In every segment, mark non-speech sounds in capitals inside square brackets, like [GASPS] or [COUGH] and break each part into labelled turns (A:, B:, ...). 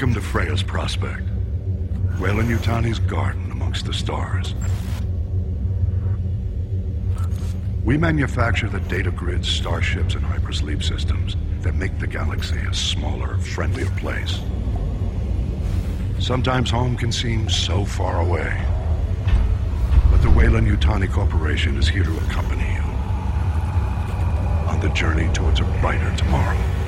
A: Welcome to Freya's Prospect. Weyland Yutani's garden amongst the stars. We manufacture the data grids, starships, and hypersleep systems that make the galaxy a smaller, friendlier place. Sometimes home can seem so far away. But the Weyland Yutani Corporation is here to accompany you on the journey towards a brighter tomorrow.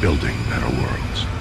A: Building better worlds.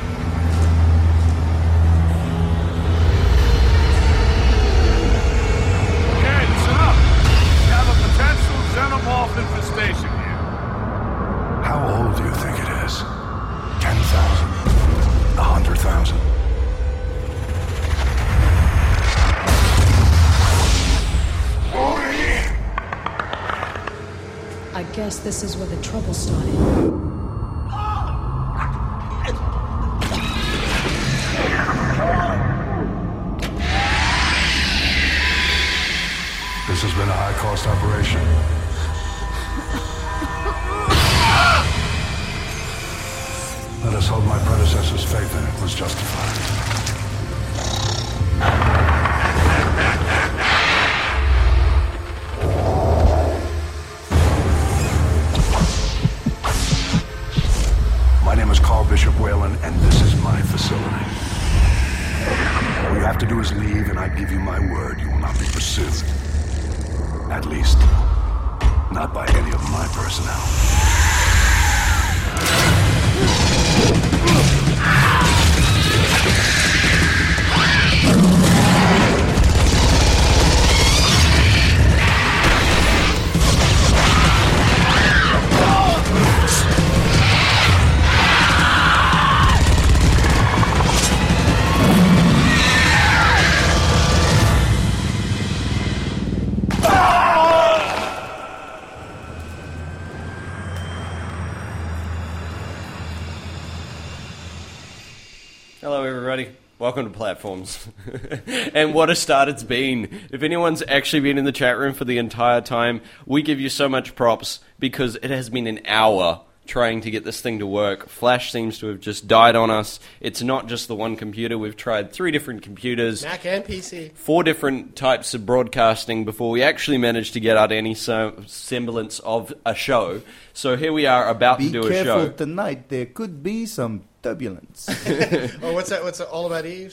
B: Platforms. [LAUGHS] and what a start it's been. If anyone's actually been in the chat room for the entire time, we give you so much props because it has been an hour trying to get this thing to work. Flash seems to have just died on us. It's not just the one computer. We've tried three different computers
C: Mac and PC.
B: four different types of broadcasting before we actually managed to get out any so- semblance of a show. So here we are about
D: Be
B: to do a
D: careful
B: show.
D: tonight. There could be some turbulence. [LAUGHS]
C: Oh, what's that? What's that all about Eve?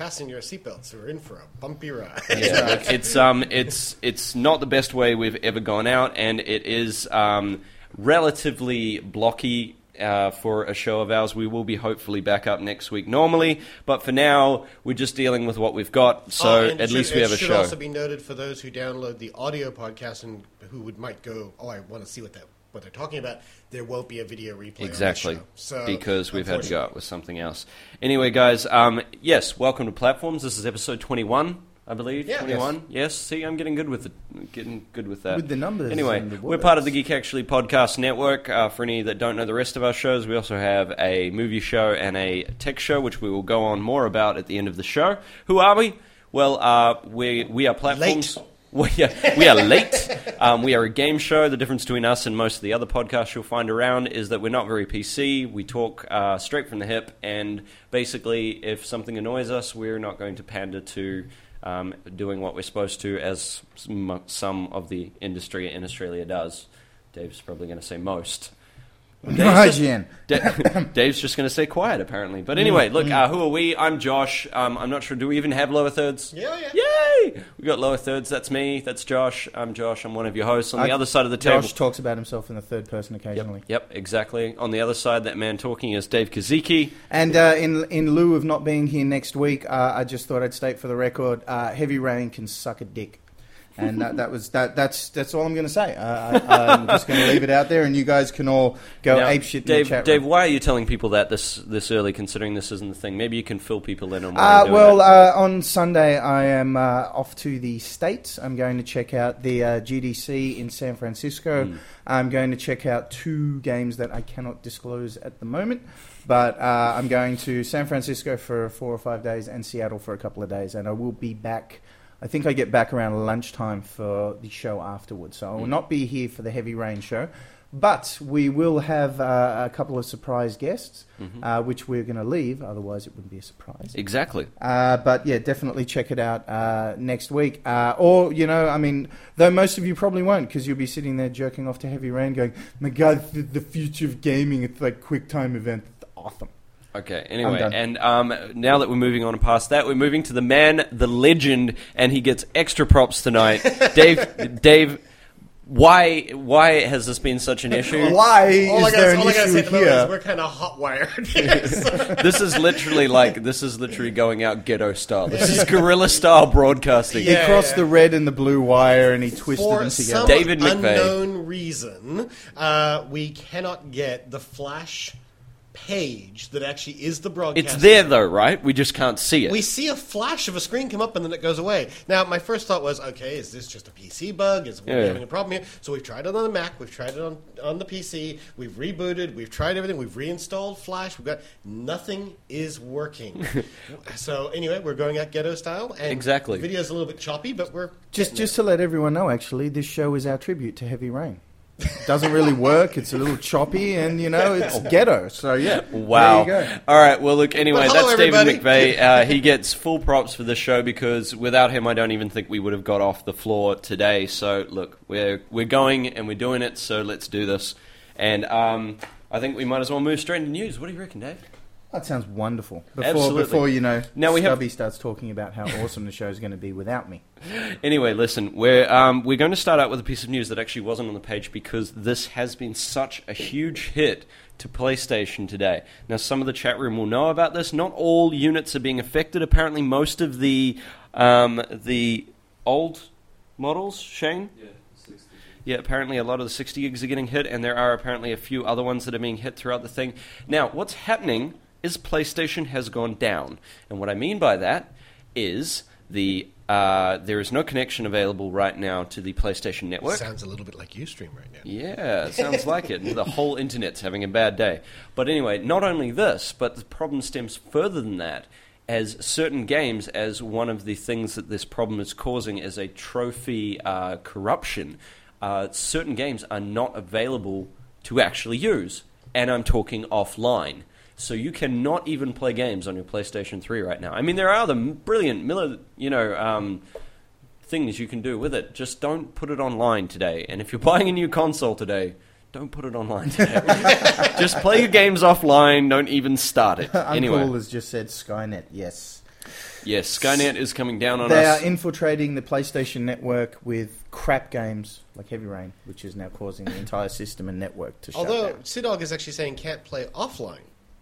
C: Fasten your seatbelts. We're in for a bumpy ride.
B: Yeah, [LAUGHS] it's um, it's it's not the best way we've ever gone out, and it is um, relatively blocky. Uh, for a show of ours, we will be hopefully back up next week normally, but for now we're just dealing with what we've got. So
C: Oh,
B: at
C: should-
B: least we have a show.
C: It should also be noted for those who download the audio podcast and who would might go, oh, I want to see what that what they're talking about. There won't be a video replay. on
B: Exactly,
C: show. So,
B: because we've had to go out with something else. Anyway, guys, um, yes, welcome to Platforms. This is episode twenty-one, I believe.
C: Yeah.
B: twenty-one. Yes. See, I'm getting good with it. Getting good with that.
D: With the numbers
B: Anyway,
D: and the
B: we're part of the. Geek Actually Podcast Network. Uh, for any that don't know the rest of our shows, we also have a movie show and a tech show, which we will go on more about at the end of the show. Who are we? Well, uh, we we are platforms. We are, we are late. Um, we are a game show. The difference between us and most of the other podcasts you'll find around is that we're not very PC. We talk uh, straight from the hip, and basically, if something annoys us, we're not going to pander to um, doing what we're supposed to, as some, some of the industry in Australia does. Dave's probably going to say most.
D: Margin.
B: Da- [COUGHS] Dave's just going to stay quiet, apparently. But anyway, look, uh, who are we? I'm Josh. Um, I'm not sure. Do we even have lower thirds?
C: Yeah, yeah.
B: Yay! We got lower thirds. That's me. That's Josh. I'm Josh. I'm one of your hosts. On the
D: I-
B: other side of the table.
D: Josh talks about himself in the third person occasionally.
B: yep, exactly. On the other side, that man talking is Dave Kozicki.
D: And uh, in in lieu of not being here next week, uh, I just thought I'd state for the record: uh, heavy rain can suck a dick. And that, that was that. That's that's all I'm going to say. Uh, I, I'm just going to leave it out there, and you guys can all go
B: Now,
D: ape shit in
B: Dave,
D: the chat
B: Dave,
D: room.
B: why are you telling people that this this early, considering this isn't the thing? Maybe you can fill people in on
D: Uh, well, uh, on Sunday I am uh, off to the States. I'm going to check out the uh, GDC in San Francisco.
B: Hmm.
D: I'm going to check out two games that I cannot disclose at the moment. But uh, I'm going to San Francisco for four or five days and Seattle for a couple of days, and I will be back I think I get back around lunchtime for the show afterwards. So I will not be here for the Heavy Rain show. But we will have uh, a couple of surprise guests, uh, which we're going to leave. Otherwise, it wouldn't be a surprise.
B: Exactly.
D: Uh, but yeah, definitely check it out uh, next week. Uh, or, you know, I mean, though most of you probably won't because you'll be sitting there jerking off to Heavy Rain going, my God, the, the future of gaming, it's like quick time event. It's awesome.
B: Okay. Anyway, and um, now that we're moving on past that, we're moving to the man, the legend, and he gets extra props tonight. [LAUGHS] Dave, Dave, why why has this been such an issue? [LAUGHS]
D: Why
C: All I
D: is
C: gotta,
D: there an
C: all I gotta say
D: issue
C: at the moment is
D: here?
C: we're kind of hot wired. [LAUGHS] Yes.
B: this is literally like this is literally going out ghetto style. This is guerrilla style broadcasting.
D: He
C: Yeah,
D: crossed
C: yeah.
D: the red and the blue wire and he twisted
C: For
D: them
C: some
D: together.
B: David McVay.
C: unknown reason, uh, we cannot get the flash page that actually is the broadcast.
B: It's there though, right? We just can't see it.
C: We see a flash of a screen come up and then it goes away. Now, my first thought was, okay, is this just a PC bug? Is we
B: Yeah.
C: having a problem here? So we've tried it on the Mac, we've tried it on, on the PC, we've rebooted, we've tried everything, we've reinstalled Flash, we've got nothing is working. [LAUGHS] so anyway, we're going at ghetto style, and
B: Exactly.
C: The video's a little bit choppy, but we're
D: Just,
C: getting
D: just to let everyone know, actually, this show is our tribute to Heavy Rain. Doesn't really work. It's a little choppy, and you know, it's [LAUGHS] ghetto. So yeah,
B: Wow.
D: There you go.
B: All right. Well, look. Anyway,
C: Well, hello,
B: that's David
C: everybody.
B: McVay. Uh, he gets full props for the show because without him, I don't even think we would have got off the floor today. So look, we're we're going and we're doing it. So let's do this. And um, I think we might as well move straight into news. What do you reckon, Dave?
D: That sounds wonderful. Before,
B: Absolutely.
D: before you know,
B: Now we have-
D: Stubby starts talking about how awesome the show is going to be without me. [LAUGHS]
B: Anyway, listen, we're um, we're going to start out with a piece of news that actually wasn't on the page because this has been such a huge hit to PlayStation today. Now, some of the chat room will know about this. Not all units are being affected. Apparently, most of the um, the old models, Shane. Yeah, apparently a lot of the 60 gigs are getting hit, and there are apparently a few other ones that are being hit throughout the thing. Now, what's happening is PlayStation has gone down, and what I mean by that is the uh, there is no connection available right now to the PlayStation Network.
C: Sounds a little bit like Ustream right now.
B: Yeah, it sounds like it. The whole internet's having a bad day. But anyway, not only this, but the problem stems further than that. As certain games, as one of the things that this problem is causing is a trophy uh, corruption, uh, certain games are not available to actually use. And I'm talking offline. So you cannot even play games on your PlayStation 3 right now. I mean, there are other brilliant, mili- you know, um, things you can do with it. Just don't put it online today. And if you're [LAUGHS] buying a new console today, don't put it online today. [LAUGHS] just play your games offline. Don't even start it. [LAUGHS]
D: Uncle
B: anyway,
D: has just said Skynet. Yes,
B: yes, Skynet is coming down on
D: they
B: us.
D: They are infiltrating the PlayStation Network with crap games like Heavy Rain, which is now causing the entire system and network to shut
C: Although. Sidog is actually saying can't play offline.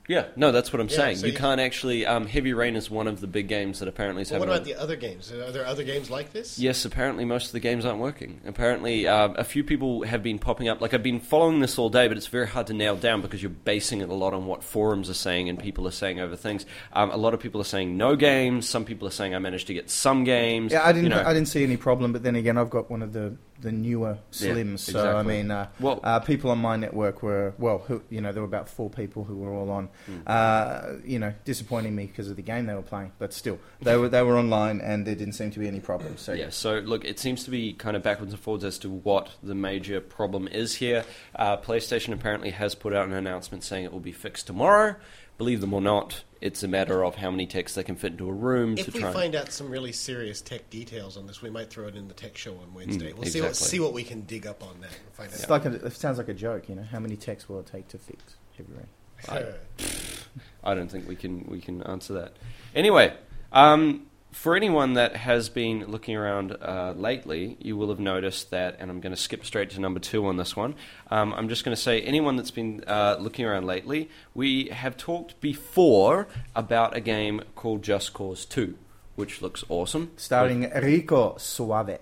B: Yeah, no, that's what I'm
C: Yeah,
B: saying.
C: so
B: you,
C: you-
B: can't actually. Um, Heavy Rain is one of the big games that apparently is
C: Well, what
B: having.
C: about the other games? Are there other games like this?
B: Yes, apparently most of the games aren't working. Apparently, uh, a few people have been popping up. Like I've been following this all day, but it's very hard to nail down because you're basing it a lot on what forums are saying and people are saying over things. Um, a lot of people are saying no games. Some people are saying I managed to get some games.
D: Yeah, I didn't.
B: You know,
D: I didn't see any problem, but then again, I've got one of the the newer
B: Yeah,
D: slims. So I mean, uh,
B: Well-
D: uh, people on my network were well, who, you know, there were about four people who were all on.
B: Hmm.
D: Uh, you know, disappointing me because of the game they were playing, but still, they were they were online and there didn't seem to be any problems. So
B: Yeah, so look, it seems to be kind of backwards and forwards as to what the major problem is here. Uh, PlayStation apparently has put out an announcement saying it will be fixed tomorrow. Believe them or not, it's a matter of how many techs they can fit into a room
C: If
B: to
C: we
B: try. and-
C: find out some really serious tech details on this, we might throw it in the tech show on Wednesday.
B: Mm,
C: we'll see what see what we can dig up on that and find
D: It's
C: out.
D: like a, it sounds like a joke. You know, how many texts will it take to fix Heavy Rain? [LAUGHS]
B: I don't think we can we can answer that. Anyway, um, for anyone that has been looking around uh, lately, you will have noticed that, and I'm going to skip straight to number two on this one. Um, I'm just going to say, anyone that's been uh, looking around lately, we have talked before about a game called Just Cause 2, which looks awesome.
D: Starring Rico Suave.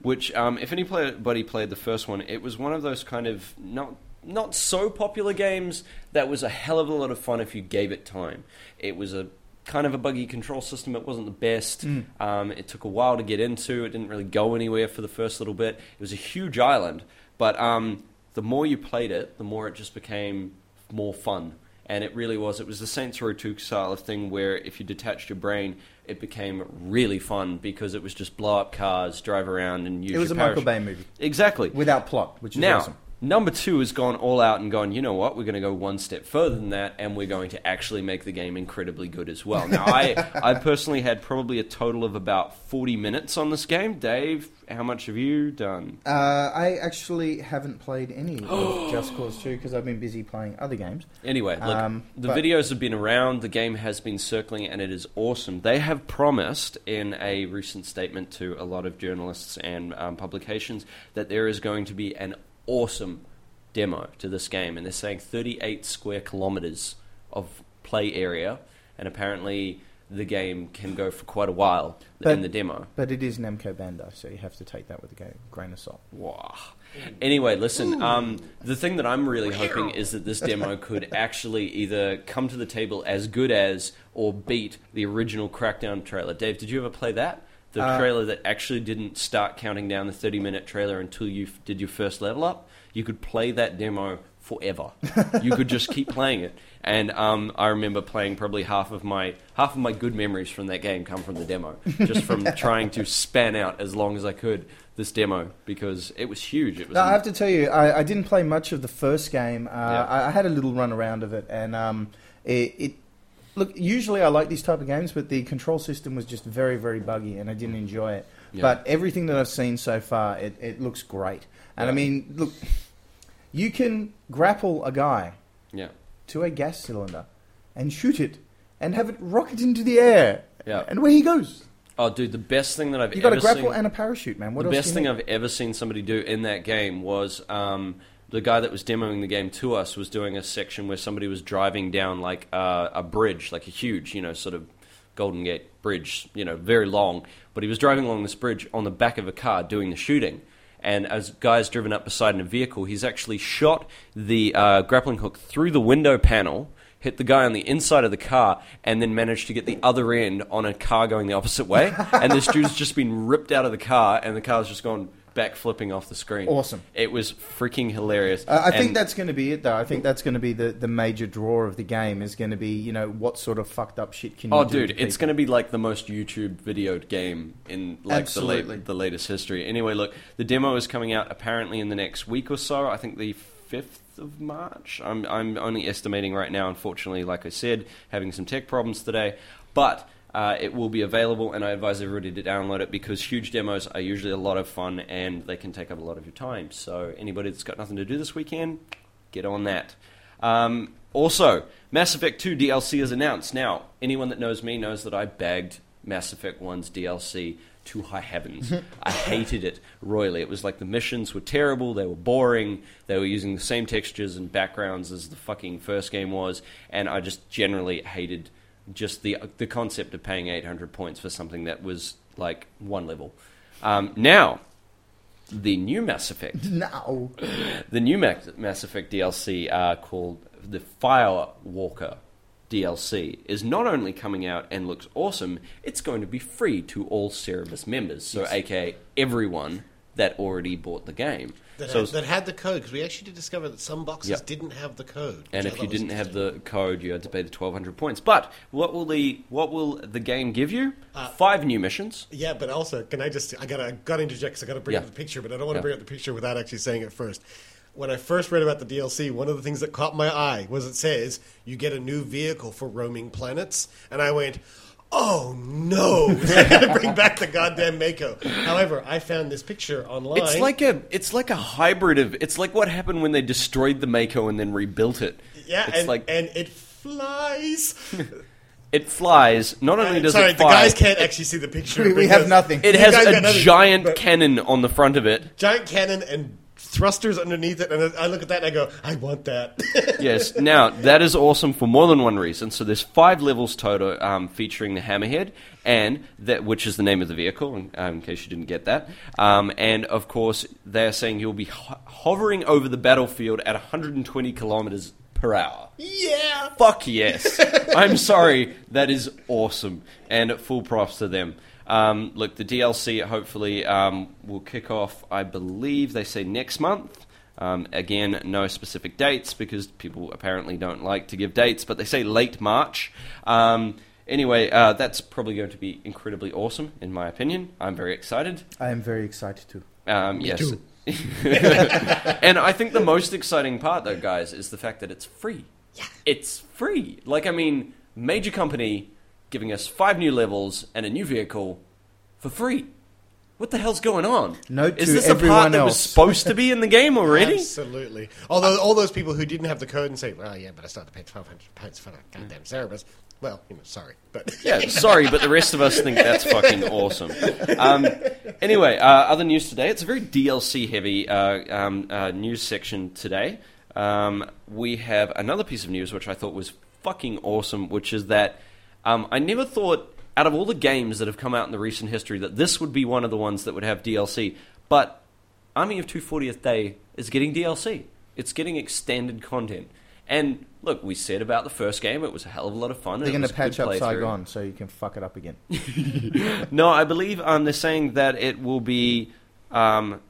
B: which um, if anybody played the first one, it was one of those kind of not not so popular games that was a hell of a lot of fun if you gave it time. It was a kind of a buggy control system. It wasn't the best. Um, it took a while to get into. It didn't really go anywhere for the first little bit. It was a huge island, but um, the more you played it, the more it just became more fun. And it really was. It was the Saints Row 2 style of thing where if you detached your brain, it became really fun because it was just blow up cars, drive around, and use
D: It was a Michael. Bay movie
B: Exactly.
D: without plot, which is
B: Now,
D: awesome.
B: Number two has gone all out and gone, you know what, we're going to go one step further than that, and we're going to actually make the game incredibly good as well. Now, I, I personally had probably a total of about 40 minutes on this game. Dave, how much have you done?
D: Uh, I actually haven't played any of [GASPS] Just Cause 2 because I've been busy playing other games.
B: Anyway, look,
D: Um,
B: the
D: but-
B: videos have been around, the game has been circling, and it is awesome. They have promised in a recent statement to a lot of journalists and um, publications that there is going to be an awesome demo to this game, and they're saying 38 square kilometers of play area, and apparently the game can go for quite a while
D: But-
B: in the demo.
D: But it is Namco Bandai, so you have to take that with a grain of salt.
B: Wow. Anyway, listen. Um, the thing that I'm really hoping is that this demo [LAUGHS] could actually either come to the table as good as or beat the original Crackdown trailer. Dave, did you ever play that? The
D: Uh,
B: trailer that actually didn't start counting down the 30 minute trailer until you f- did your first level up. You could play that demo forever. [LAUGHS] you could just keep playing it. And um, I remember playing probably half of my half of my good memories from that game come from the demo, just from [LAUGHS] [LAUGHS] trying to span out as long as I could this demo because it was huge. It was
D: No, I have to tell you, I, I didn't play much of the first game. Uh,
B: Yeah.
D: I, I had a little run around of it, and um, it, it look. Usually, I like these type of games, but the control system was just very, very buggy, and I didn't enjoy it.
B: Yeah.
D: But everything that I've seen so far, it, it looks great. And I mean, look, you can grapple a guy
B: yeah.
D: to a gas cylinder and shoot it, and have it rocket into the air,
B: Yeah.
D: and where he goes.
B: Oh, dude, the best thing that I've ever
D: You got a grapple
B: seen.
D: and a parachute, man. What
B: the best thing I've ever seen somebody do in that game was um, the guy that was demoing the game to us was doing a section where somebody was driving down like uh, a bridge, like a huge, you know, sort of Golden Gate bridge, you know, very long. But he was driving along this bridge on the back of a car doing the shooting. And as guys driven up beside in a vehicle, he's actually shot the uh, grappling hook through the window panel, hit the guy on the inside of the car, and then managed to get the other end on a car going the opposite way. [LAUGHS] and this dude's just been ripped out of the car, and the car's just gone back flipping off the screen.
D: Awesome.
B: It was freaking hilarious.
D: Uh, I think that's going to be it, though. I think that's going to be the, the major draw of the game is going to be, you know, what sort of fucked up shit can you
B: Oh,
D: do?
B: dude,
D: to
B: it's going to be like the most YouTube videoed game in like the, late, the latest history. Anyway, look, the demo is coming out apparently in the next week or so. I think the fifth of March. I'm I'm only estimating right now. Unfortunately, like I said, having some tech problems today, but. Uh, it will be available, and I advise everybody to download it because huge demos are usually a lot of fun and they can take up a lot of your time. So, anybody that's got nothing to do this weekend, get on that. Um, also, Mass Effect 2 DLC is announced. Now, anyone that knows me knows that I bagged Mass Effect 1's DLC to high heavens. [LAUGHS] I hated it royally. It was like the missions were terrible, they were boring, they were using the same textures and backgrounds as the fucking first game was, and I just generally hated just the the concept of paying 800 points for something that was like one level. Um, now, the new Mass Effect [LAUGHS]
D: No.
B: the new Mass Effect DLC uh, called the Firewalker DLC is not only coming out and looks awesome, it's going to be free to all Cerberus members, so aka everyone that already bought the game.
C: That,
B: so
C: had, that had the code because we actually did discover that some boxes
B: Yep.
C: didn't have the code.
B: and if you didn't have the code, you had to pay the twelve hundred points. But what will the what will the game give you?
C: Uh,
B: Five new missions.
C: Yeah, but also, can I just? I gotta, I gotta interject because I gotta bring
B: Yeah.
C: up the picture, but I don't want to
B: Yeah.
C: bring up the picture without actually saying it first. When I first read about the DLC, one of the things that caught my eye was it says you get a new vehicle for roaming planets, and I went, "Oh no!" [LAUGHS] [LAUGHS] I gotta bring back the goddamn Mako. However, I found this picture online.
B: It's like a it's like a hybrid of it's like what happened when they destroyed the Mako and then rebuilt it.
C: yeah,
B: it's
C: and,
B: like
C: and it flies. [LAUGHS]
B: it flies. Not only uh, does
C: Sorry,
B: it
C: the
B: fly,
C: guys can't actually see the picture.
D: We- we have
C: because-
D: nothing.
B: it
C: You
B: has
C: guys got
B: a
C: nothing,
B: giant
C: but-
B: cannon on the front of it.
C: giant cannon and thrusters underneath it, and I look at that and I go, "I want that." [LAUGHS]
B: Yes. Now that is awesome for more than one reason. So there's five levels total um, featuring the Hammerhead, and that which is the name of the vehicle, in, um, in case you didn't get that. Um, and of course, they are saying you'll be ho- hovering over the battlefield at 120 kilometers per hour.
C: yeah.
B: Fuck yes. [LAUGHS] I'm sorry. That is awesome. And full props to them. Um, look, the DLC hopefully um, will kick off, I believe they say next month. Um, again, no specific dates because people apparently don't like to give dates, but they say late March. Um, anyway, uh, that's probably going to be incredibly awesome, in my opinion. I'm very excited.
D: I am very excited too.
B: Um, yes.
C: too. [LAUGHS] [LAUGHS]
B: and I think the most exciting part, though, guys, is the fact that it's free. Yeah. It's free. Like, I mean, major company giving us five new levels and a new vehicle for free. What the hell's going on?
D: Note
B: is this a part
D: everyone
B: that was supposed to be in the game already? [LAUGHS]
C: Absolutely. Although all those people who didn't have the code and say, "Well, yeah, but I still have to pay twelve hundred pounds for that goddamn Cerberus." Well, you know, sorry, but [LAUGHS]
B: Yeah, sorry, but the rest of us think that's fucking awesome. Um, anyway, uh, other news today. It's a very DLC heavy uh, um, uh, news section today. Um, we have another piece of news which I thought was fucking awesome, which is that um, I never thought, out of all the games that have come out in the recent history, that this would be one of the ones that would have DLC. But Army of Two 40th Day is getting DLC. It's getting extended content. And look, we said about the first game, it was a hell of a lot of fun.
D: They're going to patch up. Saigon so you can fuck it up again. [LAUGHS] [LAUGHS]
B: No, I believe um, they're saying that it will be um,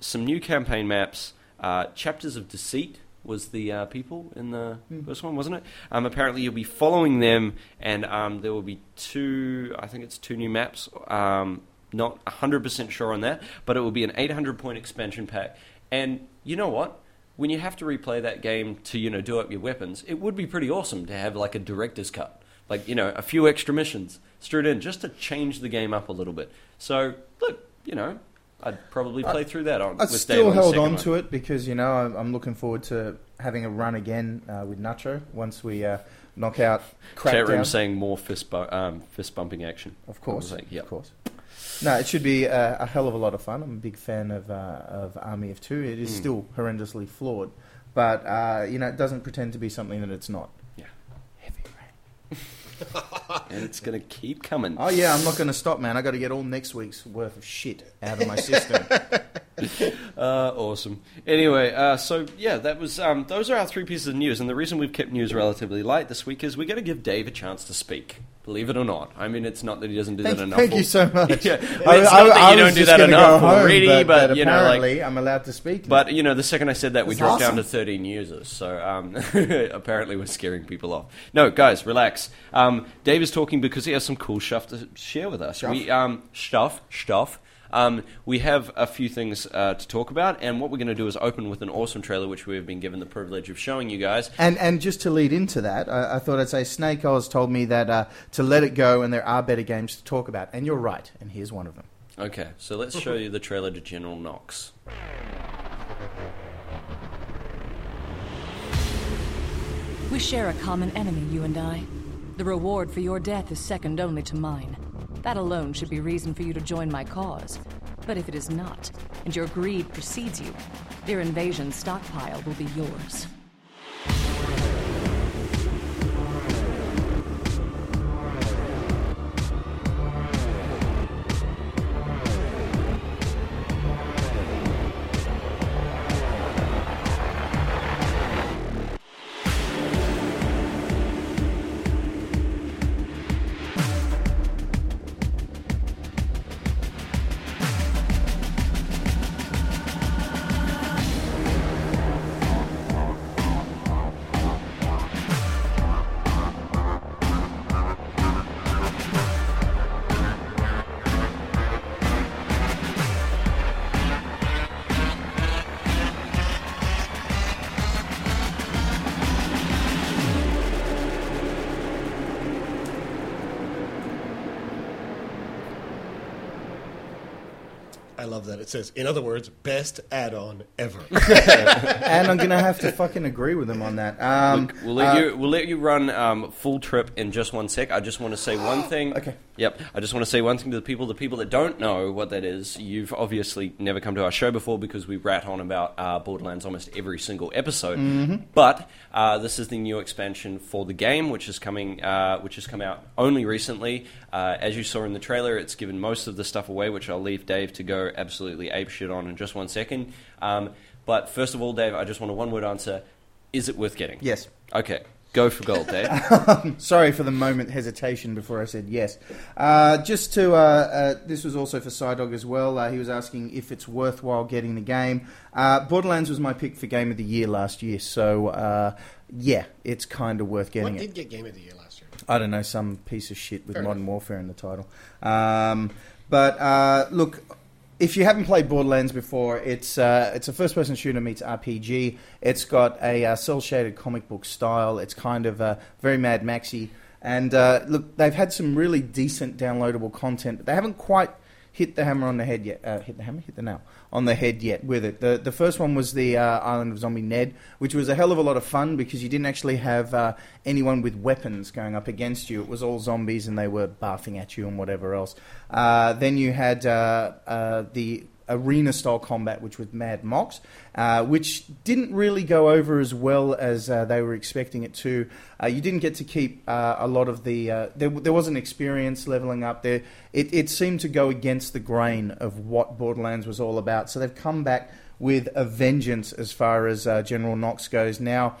B: some new campaign maps. Uh, Chapters of Deceit was the uh, people in the first one, wasn't it? Um, apparently, you'll be following them, and um, there will be two. I think it's two new maps. Um, not hundred percent sure on that, but it will be an 800 point expansion pack. And you know what? When you have to replay that game to you know do up your weapons, it would be pretty awesome to have like a director's cut, like you know a few extra missions straight in just to change the game up a little bit. So look, you know, I'd probably play through that on.
D: I
B: with
D: still held on
B: one.
D: to it because you know I'm, I'm looking forward to having a run again uh, with Nacho once we uh, knock out
B: Chat room saying more fist bu- um, fist bumping action.
D: Of course,
B: I like, yep.
D: of course. No, it should be a, a hell of a lot of fun. I'm a big fan of uh, of Army of Two. It is
B: Hmm.
D: still horrendously flawed, but uh, you know it doesn't pretend to be something that it's not.
B: Yeah.
D: Heavy rain. [LAUGHS]
B: and it's going to keep coming.
D: Oh yeah, I'm not going to stop, man. I got to get all next week's worth of shit out of my system. [LAUGHS]
B: Uh, awesome. Anyway, uh, so yeah, that was um, those are our three pieces of news, and the reason we've kept news relatively light this week is we're going to give Dave a chance to speak. Believe it or not, I mean it's not that he doesn't do
D: thank
B: that enough.
D: thank you so much. [LAUGHS]
B: Yeah,
D: I-
B: it's
D: I-
B: not that
D: I
B: you don't do that enough
D: home,
B: already,
D: but,
B: but, you know, like
D: apparently I'm allowed to speak.
B: But you know, the second I said that, we dropped down to 13 users. So um, [LAUGHS] apparently, we're scaring people off. No, guys, relax. Um, Dave is talking because he has some cool stuff to share with us.
D: Stuff?
B: We um, stuff stuff. Um, we have a few things uh, to talk about, and what we're going to do is open with an awesome trailer, which we have been given the privilege of showing you guys.
D: And and just to lead into that, I, I thought I'd say Snake Oz told me that uh, to let it go, and there are better games to talk about, and you're right. And here's one of them.
B: Okay, so let's show you the trailer to General Knoxx.
E: We share a common enemy, you and I. The reward for your death is second only to mine. That alone should be reason for you to join my cause. But if it is not, and your greed precedes you, their invasion stockpile will be yours.
C: Says, in other words, best add-on ever. [LAUGHS]
D: and I'm gonna have to fucking agree with him on that. Um,
B: Look, we'll let
D: uh,
B: you we'll let you run um, full trip in just one sec. I just want to say one thing. [GASPS]
D: Okay.
B: Yep. I just want to say one thing to the people. The people that don't know what that is, you've obviously never come to our show before because we rat on about uh, Borderlands almost every single episode.
D: Mm-hmm.
B: But uh, this is the new expansion for the game, which is coming, uh, which has come out only recently. Uh, as you saw in the trailer, it's given most of the stuff away, which I'll leave Dave to go absolutely apeshit on in just one second. Um, but first of all, Dave, I just want a one-word answer: Is it worth getting?
D: Yes.
B: Okay. Go for gold, Dave. [LAUGHS]
D: Sorry for the moment hesitation before I said yes. Uh, just to, uh, uh, this was also for Psydog as well. Uh, he was asking if it's worthwhile getting the game. Uh, Borderlands was my pick for Game of the Year last year, so uh, yeah, it's kind of worth getting
C: What
D: it.
C: did get Game of the Year last year?
D: I don't know, some piece of shit with
C: Fair
D: Modern
C: enough.
D: Warfare in the title. Um, but uh, look, if you haven't played Borderlands before, it's uh, it's a first-person shooter meets RPG. It's got a uh, cel-shaded comic book style. It's kind of uh, very Mad Maxy. And uh, look, they've had some really decent downloadable content, but they haven't quite hit the hammer on the head yet. Uh, hit the hammer, hit the nail on the head yet with it. The the first one was the uh, Island of Zombie Ned, which was a hell of a lot of fun because you didn't actually have uh, anyone with weapons going up against you. It was all zombies and they were barfing at you and whatever else. Uh, then you had uh, uh, the arena style combat, which was Mad Mox, uh, which didn't really go over as well as uh, they were expecting it to. Uh, you didn't get to keep uh, a lot of the. Uh, there, there wasn't experience leveling up there. It, it seemed to go against the grain of what Borderlands was all about. So they've come back with a vengeance as far as uh, General Knoxx goes. Now,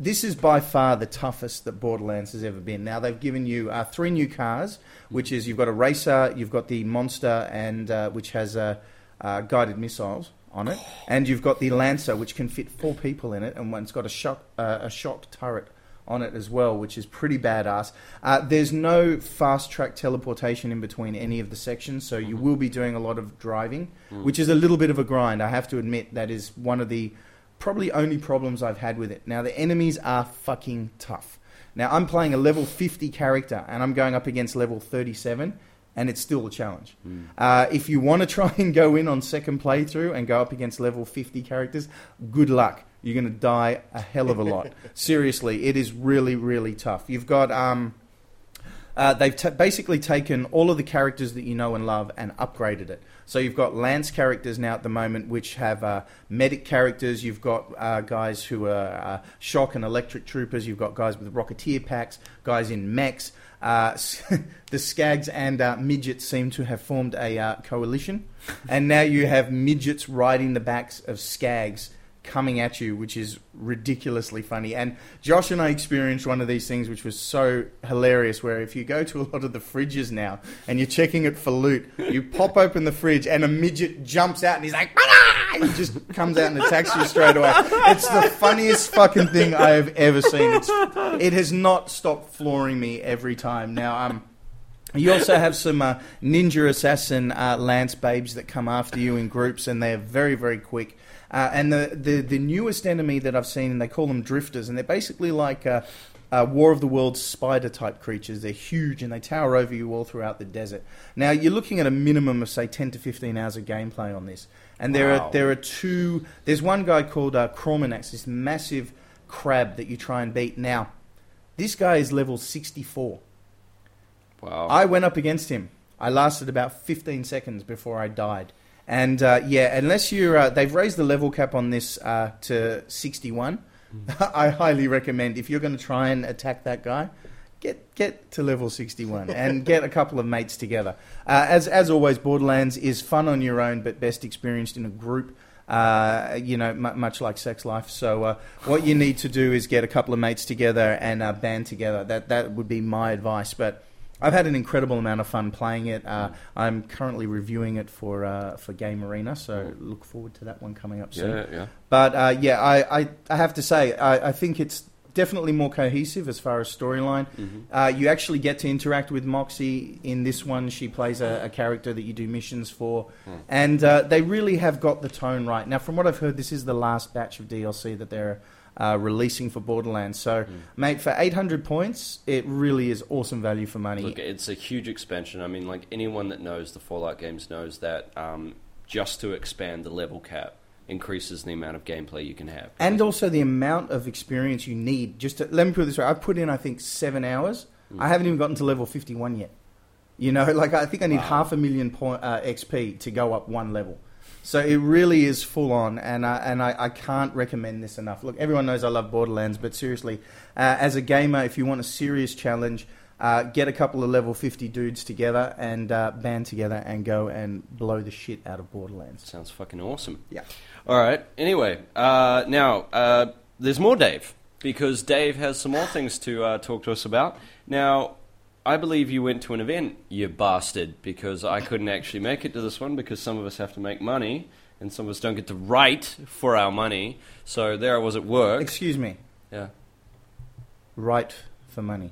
D: this is by far the toughest that Borderlands has ever been. Now they've given you uh, three new cars, which is you've got a racer, you've got the monster, and uh, which has uh, uh, guided missiles on it, and you've got the lancer, which can fit four people in it, and it's got a shock uh, a shock turret on it as well, which is pretty badass. Uh, there's no fast track teleportation in between any of the sections, so you will be doing a lot of driving, which is a little bit of a grind. I have to admit that is one of the probably only problems I've had with it. Now the enemies are fucking tough. Now I'm playing a level 50 character and I'm going up against level 37 and it's still a challenge. Uh, if you want to [LAUGHS] try and go in on second playthrough and go up against level 50 characters, good luck. You're going to die a hell of a lot. [LAUGHS] Seriously, it is really, really tough. You've got um, uh, they've ta basically taken all of the characters that you know and love and upgraded it. So you've got Lance characters now at the moment, which have uh, medic characters. You've got uh, guys who are uh, shock and electric troopers. You've got guys with rocketeer packs, guys in mechs. Uh, [LAUGHS] the Skags and uh, midgets seem to have formed a uh, coalition, and now you have midgets riding the backs of Skags coming at you, which is ridiculously funny. And Josh and I experienced one of these things which was so hilarious where if you go to a lot of the fridges now and you're checking it for loot, you pop open the fridge and a midget jumps out and he's like, "Bada!" he just comes out and attacks you straight away. It's the funniest fucking thing I have ever seen. It's, it has not stopped flooring me every time. Now, um, you also have some uh, ninja assassin uh, lance babes that come after you in groups, and they're very, very quick. Uh, and the, the the newest enemy that I've seen, and they call them drifters, and they're basically like uh, uh, War of the Worlds spider type creatures. They're huge and they tower over you all throughout the desert. Now you're looking at a minimum of say 10 to 15 hours of gameplay on this, and there
B: Wow.
D: are there are two. There's one guy called uh, this massive crab that you try and beat. Now, this guy is level 64.
B: Wow.
D: I went up against him. I lasted about 15 seconds before I died. And uh, yeah, unless you're, uh, they've raised the level cap on this uh, to 61. [LAUGHS] I highly recommend if you're going to try and attack that guy, get get to level 61 and [LAUGHS] get a couple of mates together. Uh, as as always, Borderlands is fun on your own, but best experienced in a group. Uh, you know, mu much like sex life. So, uh, what you need to do is get a couple of mates together and uh, band together. That that would be my advice. But I've had an incredible amount of fun playing it. Uh, I'm currently reviewing it for uh, for Game Arena, so look forward to that one coming up soon.
B: yeah, yeah.
D: But uh, yeah, I, I, I have to say, I, I think it's definitely more cohesive as far as storyline. Uh, you actually get to interact with Moxxi in this one. She plays a, a character that you do missions for, and uh, they really have got the tone right. Now, from what I've heard, this is the last batch of DLC that they're uh, releasing for Borderlands. So, mate, for 800 points, it really is awesome value for money.
B: Look, it's a huge expansion. I mean, like anyone that knows the Fallout games knows that um, just to expand the level cap increases the amount of gameplay you can have.
D: and also the amount of experience you need. Just to, let me put it this way: I've put in, I think, seven hours. I haven't even gotten to level fifty-one yet. You know, [LAUGHS] like I think I need half a million point, uh, XP to go up one level. So it really is full on, and I, and I, I can't recommend this enough. Look, everyone knows I love Borderlands, but seriously, uh, as a gamer, if you want a serious challenge, uh, get a couple of level 50 dudes together and uh, band together and go and blow the shit out of Borderlands.
B: Sounds fucking awesome.
D: Yeah.
B: All right. Anyway, uh, now uh, there's more Dave. because Dave has some more things to uh, talk to us about. Now, I believe you went to an event, you bastard, because I couldn't actually make it to this one because some of us have to make money and some of us don't get to write for our money. So there I was at work.
D: Excuse me.
B: Yeah.
D: Right for money.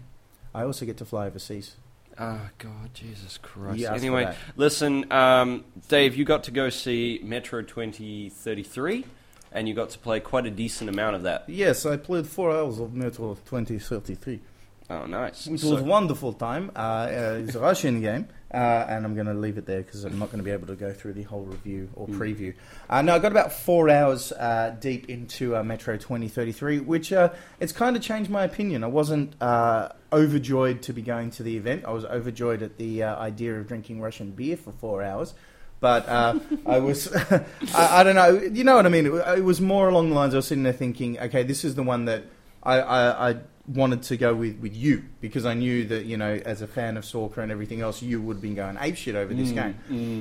D: I also get to fly overseas.
B: Oh God, Jesus Christ!
D: You asked for
B: anyway,
D: that.
B: listen, um, Dave, you got to go see Metro 2033, and you got to play quite a decent amount of that.
D: Yes, I played four hours of Metro 2033.
B: Oh, nice.
D: It was a wonderful time. Uh, uh, it's a Russian game, uh, and I'm going to leave it there because I'm not going to be able to go through the whole review or preview. Uh, no, I got about four hours uh, deep into uh, Metro 2033, which uh, it's kind of changed my opinion. I wasn't uh, overjoyed to be going to the event. I was overjoyed at the uh, idea of drinking Russian beer for four hours. But uh, [LAUGHS] I was, [LAUGHS] I, I don't know, you know what I mean? It, it was more along the lines I was sitting there thinking, okay, this is the one that I, I, I wanted to go with, with you because I knew that, you know, as a fan of soccer and everything else, you would have been going apeshit over this game.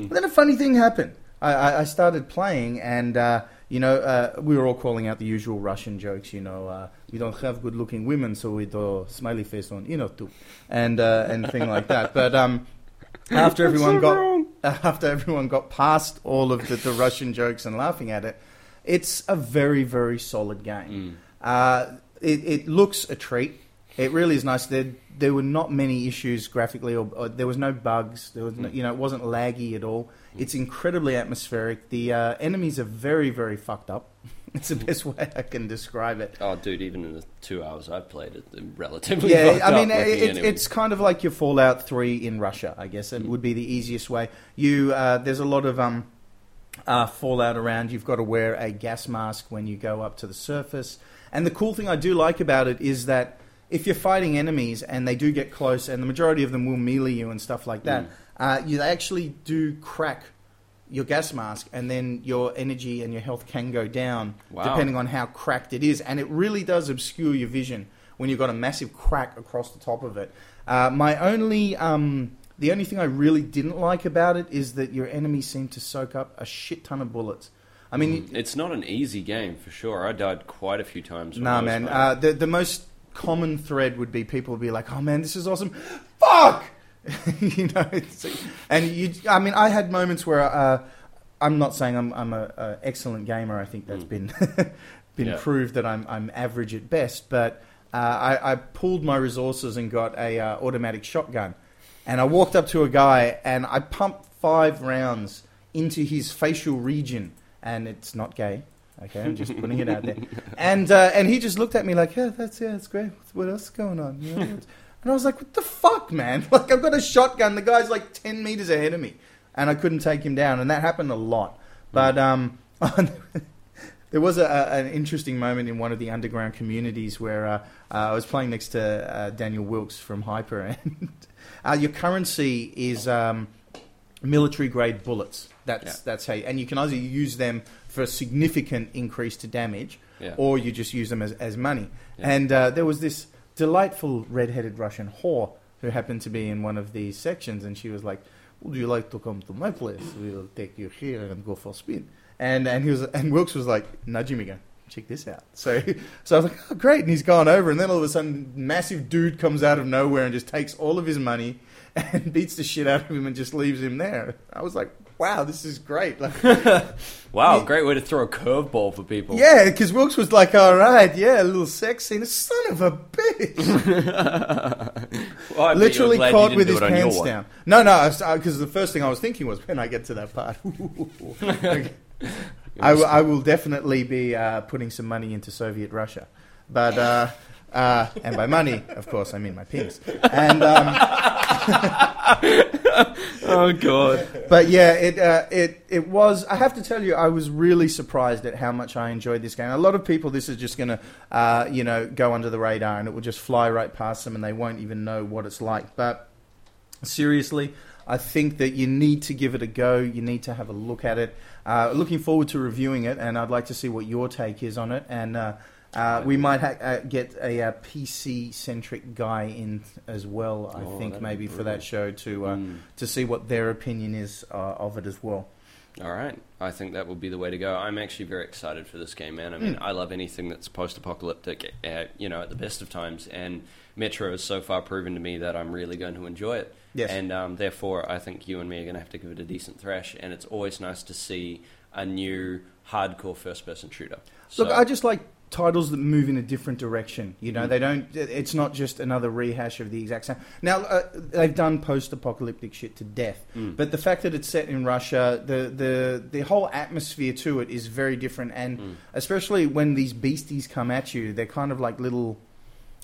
D: But then a funny thing happened. I, I, started playing and, uh, you know, uh, we were all calling out the usual Russian jokes, you know, uh, we don't have good looking women, so we do smiley face on, you know, too, and, uh, and thing like that. But, um, after everyone got [LAUGHS] after everyone got past all of the, the Russian jokes and laughing at it, it's a very very solid game. Uh, it, it looks a treat. It really is nice. There there were not many issues graphically, or, or there was no bugs. There was no, you know it wasn't laggy at all. It's incredibly atmospheric. The uh, enemies are very very fucked up. [LAUGHS] it's the best way I can describe it.
B: Oh, dude, even in the two hours I've played it, relatively
D: Yeah, I mean, it, it's kind of like your Fallout Three in Russia. I guess it would be the easiest way. You uh, there's a lot of um, uh, fallout around. You've got to wear a gas mask when you go up to the surface. And the cool thing I do like about it is that if you're fighting enemies and they do get close, and the majority of them will melee you and stuff like that, uh, you actually do crack your gas mask, and then your energy and your health can go down
B: Wow.
D: depending on how cracked it is. And it really does obscure your vision when you've got a massive crack across the top of it. Uh, my only, um, the only thing I really didn't like about it is that your enemies seem to soak up a shit ton of bullets. I mean,
B: It's not an easy game for sure. I died quite a few times.
D: Nah, man. Uh, the the most common thread would be people would be like, "Oh man, this is awesome." Fuck, [LAUGHS] you know. And you, I mean, I had moments where uh, I'm not saying I'm I'm a, a excellent gamer. I think that's been [LAUGHS] been
B: Yeah.
D: proved that I'm I'm average at best. But uh, I, I pulled my resources and got a uh, automatic shotgun, and I walked up to a guy and I pumped five rounds into his facial region, and it's not gay. Okay, I'm just putting it out there. [LAUGHS] And uh, and he just looked at me like, yeah, that's yeah, that's great. What else is going on? You know, and I was like, what the fuck, man? [LAUGHS] Like I've got a shotgun. The guy's like ten meters ahead of me, and I couldn't take him down. And that happened a lot. But um, [LAUGHS] there was a, a, an interesting moment in one of the underground communities where uh, uh, I was playing next to uh, Daniel Wilks from Hyper, and uh, your currency is um, military grade bullets. That's
B: Yeah.
D: that's how, you, and you can either use them for a significant increase to damage,
B: Yeah.
D: or you just use them as, as money.
B: Yeah.
D: And uh, there was this delightful red-headed Russian whore who happened to be in one of these sections, and she was like, "Would you like to come to my place? We'll take you here and go for a spin." And and he was and Wilks was like nudging me, going, "Check this out." So so I was like, "Oh, great!" And he's gone over, and then all of a sudden, massive dude comes out of nowhere and just takes all of his money [LAUGHS] and beats the shit out of him and just leaves him there. I was like, "Wow, this is great!" Like, [LAUGHS]
B: wow,
D: yeah.
B: great way to throw a curveball for people.
D: yeah, because Wilks was like, "All right, yeah, a little sex scene." Son of a bitch. [LAUGHS]
B: Well, I
D: literally
B: you're glad you
D: caught with his
B: it on your
D: pants down. No, no, because the first thing I was thinking was when I get to that part. Okay. [LAUGHS] I, will- I will definitely be uh, putting some money into Soviet Russia, but uh, uh, and by money, of course, I mean my penis. And um, [LAUGHS]
B: Oh god.
D: but yeah, it uh, it it was. I have to tell you, I was really surprised at how much I enjoyed this game. A lot of people, this is just going to, uh, you know, go under the radar and it will just fly right past them, and they won't even know what it's like. But seriously, I think that you need to give it a go. You need to have a look at it. Uh, looking forward to reviewing it, and I'd like to see what your take is on it. And uh, we might ha- uh, get a, uh PC centric guy in as well. I
B: Oh,
D: think maybe for that show to uh,
B: Mm.
D: to see what their opinion is uh, of it as well.
B: All right. I think that will be the way to go. I'm actually very excited for this game, man. I mean,
D: Hmm.
B: I love anything that's post-apocalyptic, uh, you know, at the best of times. And Metro has so far proven to me that I'm really going to enjoy it.
D: Yes.
B: And um, therefore, I think you and me are going to have to give it a decent thrash. And it's always nice to see a new hardcore first-person shooter.
D: Look, I just like titles that move in a different direction. You
B: Mm.
D: know, they don't. It's not just another rehash of the exact same. Now uh, they've done post-apocalyptic shit to death,
B: Mm.
D: but the fact that it's set in Russia, the the the whole atmosphere to it is very different, and
B: Mm.
D: especially when these beasties come at you, they're kind of like little.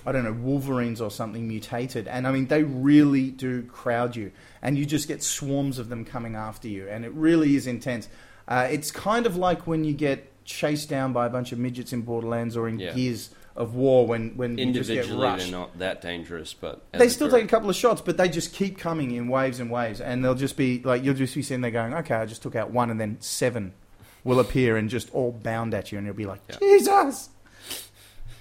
D: I don't know, Wolverines or something mutated. And I mean, they really do crowd you. And you just get swarms of them coming after you. And it really is intense. Uh, it's kind of like when you get chased down by a bunch of midgets in Borderlands or in
B: Yeah.
D: Gears of War when, when you just get
B: individually they're not that dangerous, but
D: They still
B: group-
D: take a couple of shots, but they just keep coming in waves and waves. And they'll just be like, you'll just be sitting there going, okay, I just took out one, and then seven will appear and just all bound at you. And you'll be like,
B: Yeah.
D: Jesus!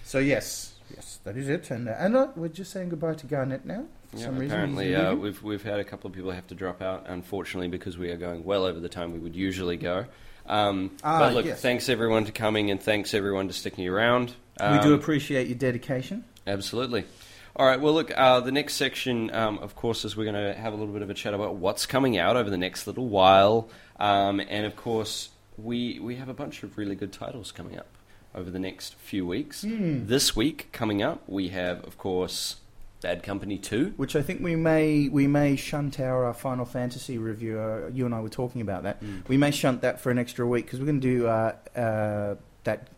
D: So, yes, yes, that is it. And, uh, and uh, we're just saying goodbye to Garnet now. For
B: Yeah,
D: some reason.
B: apparently,
D: He's
B: uh, we've we've had a couple of people have to drop out, unfortunately, because we are going well over the time we would usually go. Um,
D: Ah,
B: but look,
D: yes.
B: thanks everyone to coming, and thanks everyone to sticking around.
D: we
B: Um,
D: do appreciate your dedication.
B: Absolutely. All right. Well, look. Uh, the next section, um, of course, is we're going to have a little bit of a chat about what's coming out over the next little while, um, and of course, we we have a bunch of really good titles coming up over the next few weeks.
D: Hmm.
B: This week coming up, we have, of course, Bad Company Two.
D: Which I think we may we may shunt our uh, Final Fantasy review. Uh, you and I were talking about that.
B: Mm.
D: We may shunt that for an extra week because we're going to do uh, uh, that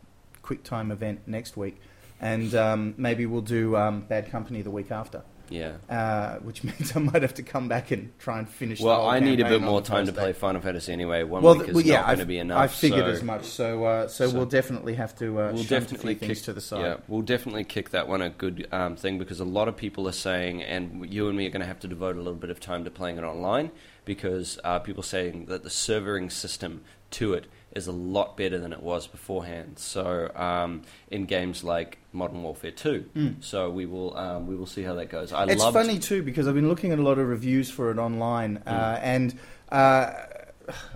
D: quick time event next week, and um, maybe we'll do um, Bad Company the week after.
B: Yeah.
D: Uh, which [LAUGHS] means I might have to come back and try and finish. the
B: Well, I need a bit more time to play. Final Fantasy anyway. One
D: Well,
B: week is
D: well, yeah,
B: not going to be enough.
D: I figured
B: so-
D: as much. So, uh, so,
B: so-
D: we'll definitely have to uh,
B: we'll definitely
D: a few things
B: kick
D: to the side.
B: Yeah, we'll definitely kick that one a good um, thing because a lot of people are saying, and you and me are going to have to devote a little bit of time to playing it online because uh, people are saying that the servering system to it is a lot better than it was beforehand. So um, in games like Modern Warfare Two, so we will um, we will see how that goes. I.
D: It's
B: loved-
D: funny too because I've been looking at a lot of reviews for it online,
B: Hmm.
D: uh, and uh,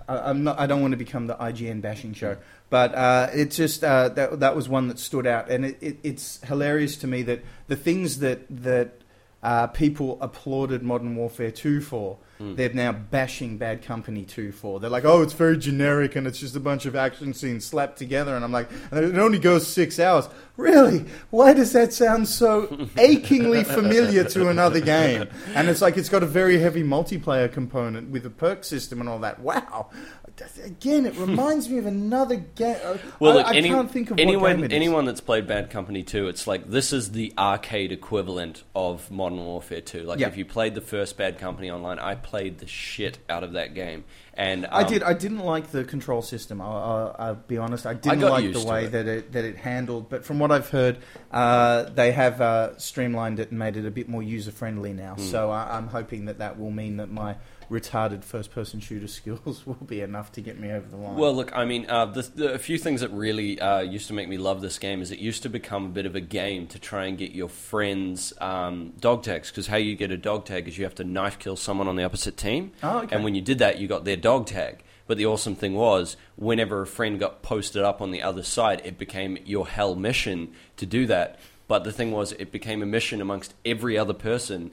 D: I, I'm not. I don't want to become the IGN bashing show, but uh, it's just uh, that that was one that stood out, and it, it, it's hilarious to me that the things that that uh, people applauded Modern Warfare 2 for,
B: Hmm.
D: they're now bashing Bad Company 2 for. They're like, oh, it's very generic and it's just a bunch of action scenes slapped together. And I'm like, and it only goes six hours. Really? Why does that sound so [LAUGHS] achingly familiar to another game? And it's like it's got a very heavy multiplayer component with a perk system and all that. Wow. Again, it reminds me of another game.
B: Well,
D: I,
B: look,
D: I
B: any,
D: can't think of
B: anyone,
D: what game it is.
B: anyone that's played Bad Company 2, it's like this is the arcade equivalent of Modern Warfare 2. Like,
D: Yeah.
B: if you played the first Bad Company online, I played the shit out of that game. And
D: I
B: um,
D: did. I didn't like the control system. I'll, I'll, I'll be honest. I didn't
B: got
D: like the way
B: it.
D: that it that it handled. But from what I've heard, uh, they have uh, streamlined it and made it a bit more user friendly now.
B: Hmm.
D: So I, I'm hoping that that will mean that my retarded first person shooter [LAUGHS] skills will be enough to get me over the line.
B: Well, look, I mean, uh, the, the, a few things that really uh, used to make me love this game is it used to become a bit of a game to try and get your friends' um, dog tags. Because how you get a dog tag is you have to knife kill someone on the opposite team.
D: Oh, okay.
B: And when you did that, you got their dog tag. But the awesome thing was, whenever a friend got posted up on the other side, it became your hell mission to do that. But the thing was, it became a mission amongst every other person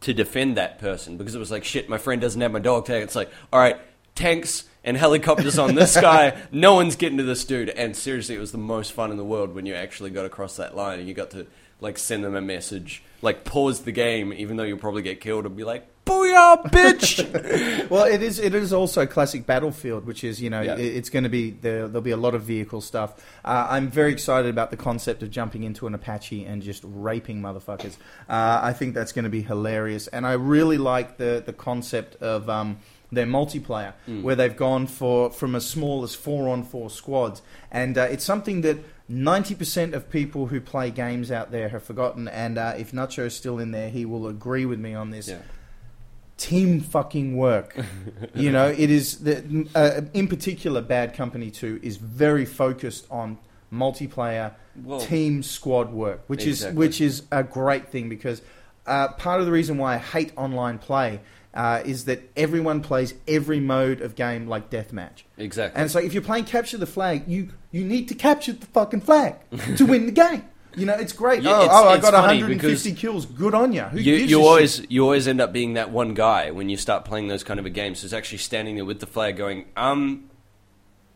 B: to defend that person because it was like, shit, my friend doesn't have my dog tag. It's like, all right, tanks and helicopters on this [LAUGHS] guy. No one's getting to this dude. And seriously, it was the most fun in the world when you actually got across that line and you got to like send them a message, like pause the game, even though you'll probably get killed, and be like, "Booyah, bitch!" [LAUGHS] [LAUGHS]
D: well, it is. It is also classic Battlefield, which is you know
B: Yeah.
D: it- it's going to be there. There'll be a lot of vehicle stuff. Uh, I'm very excited about the concept of jumping into an Apache and just raping motherfuckers. Uh, I think that's going to be hilarious, and I really like the the concept of. Um, their multiplayer, where they've gone for from as small as four on four squads, and uh, it's something that ninety percent of people who play games out there have forgotten. And uh, if Nacho is still in there, he will agree with me on this
B: yeah.
D: team fucking work. [LAUGHS] you know, it is the, uh, in particular Bad Company 2 is very focused on multiplayer team squad work, which is which is a great thing because uh, part of the reason why I hate online play uh, is that everyone plays every mode of game like deathmatch.
B: Exactly.
D: And so if you're playing capture the flag, you you need to capture the fucking flag to win the game. You know, it's great.
B: Yeah,
D: oh,
B: it's-
D: oh I got 150 kills. Good on you. Who
B: you you always
D: shit?
B: you always end up being that one guy when you start playing those kind of a games who's actually standing there with the flag going, um,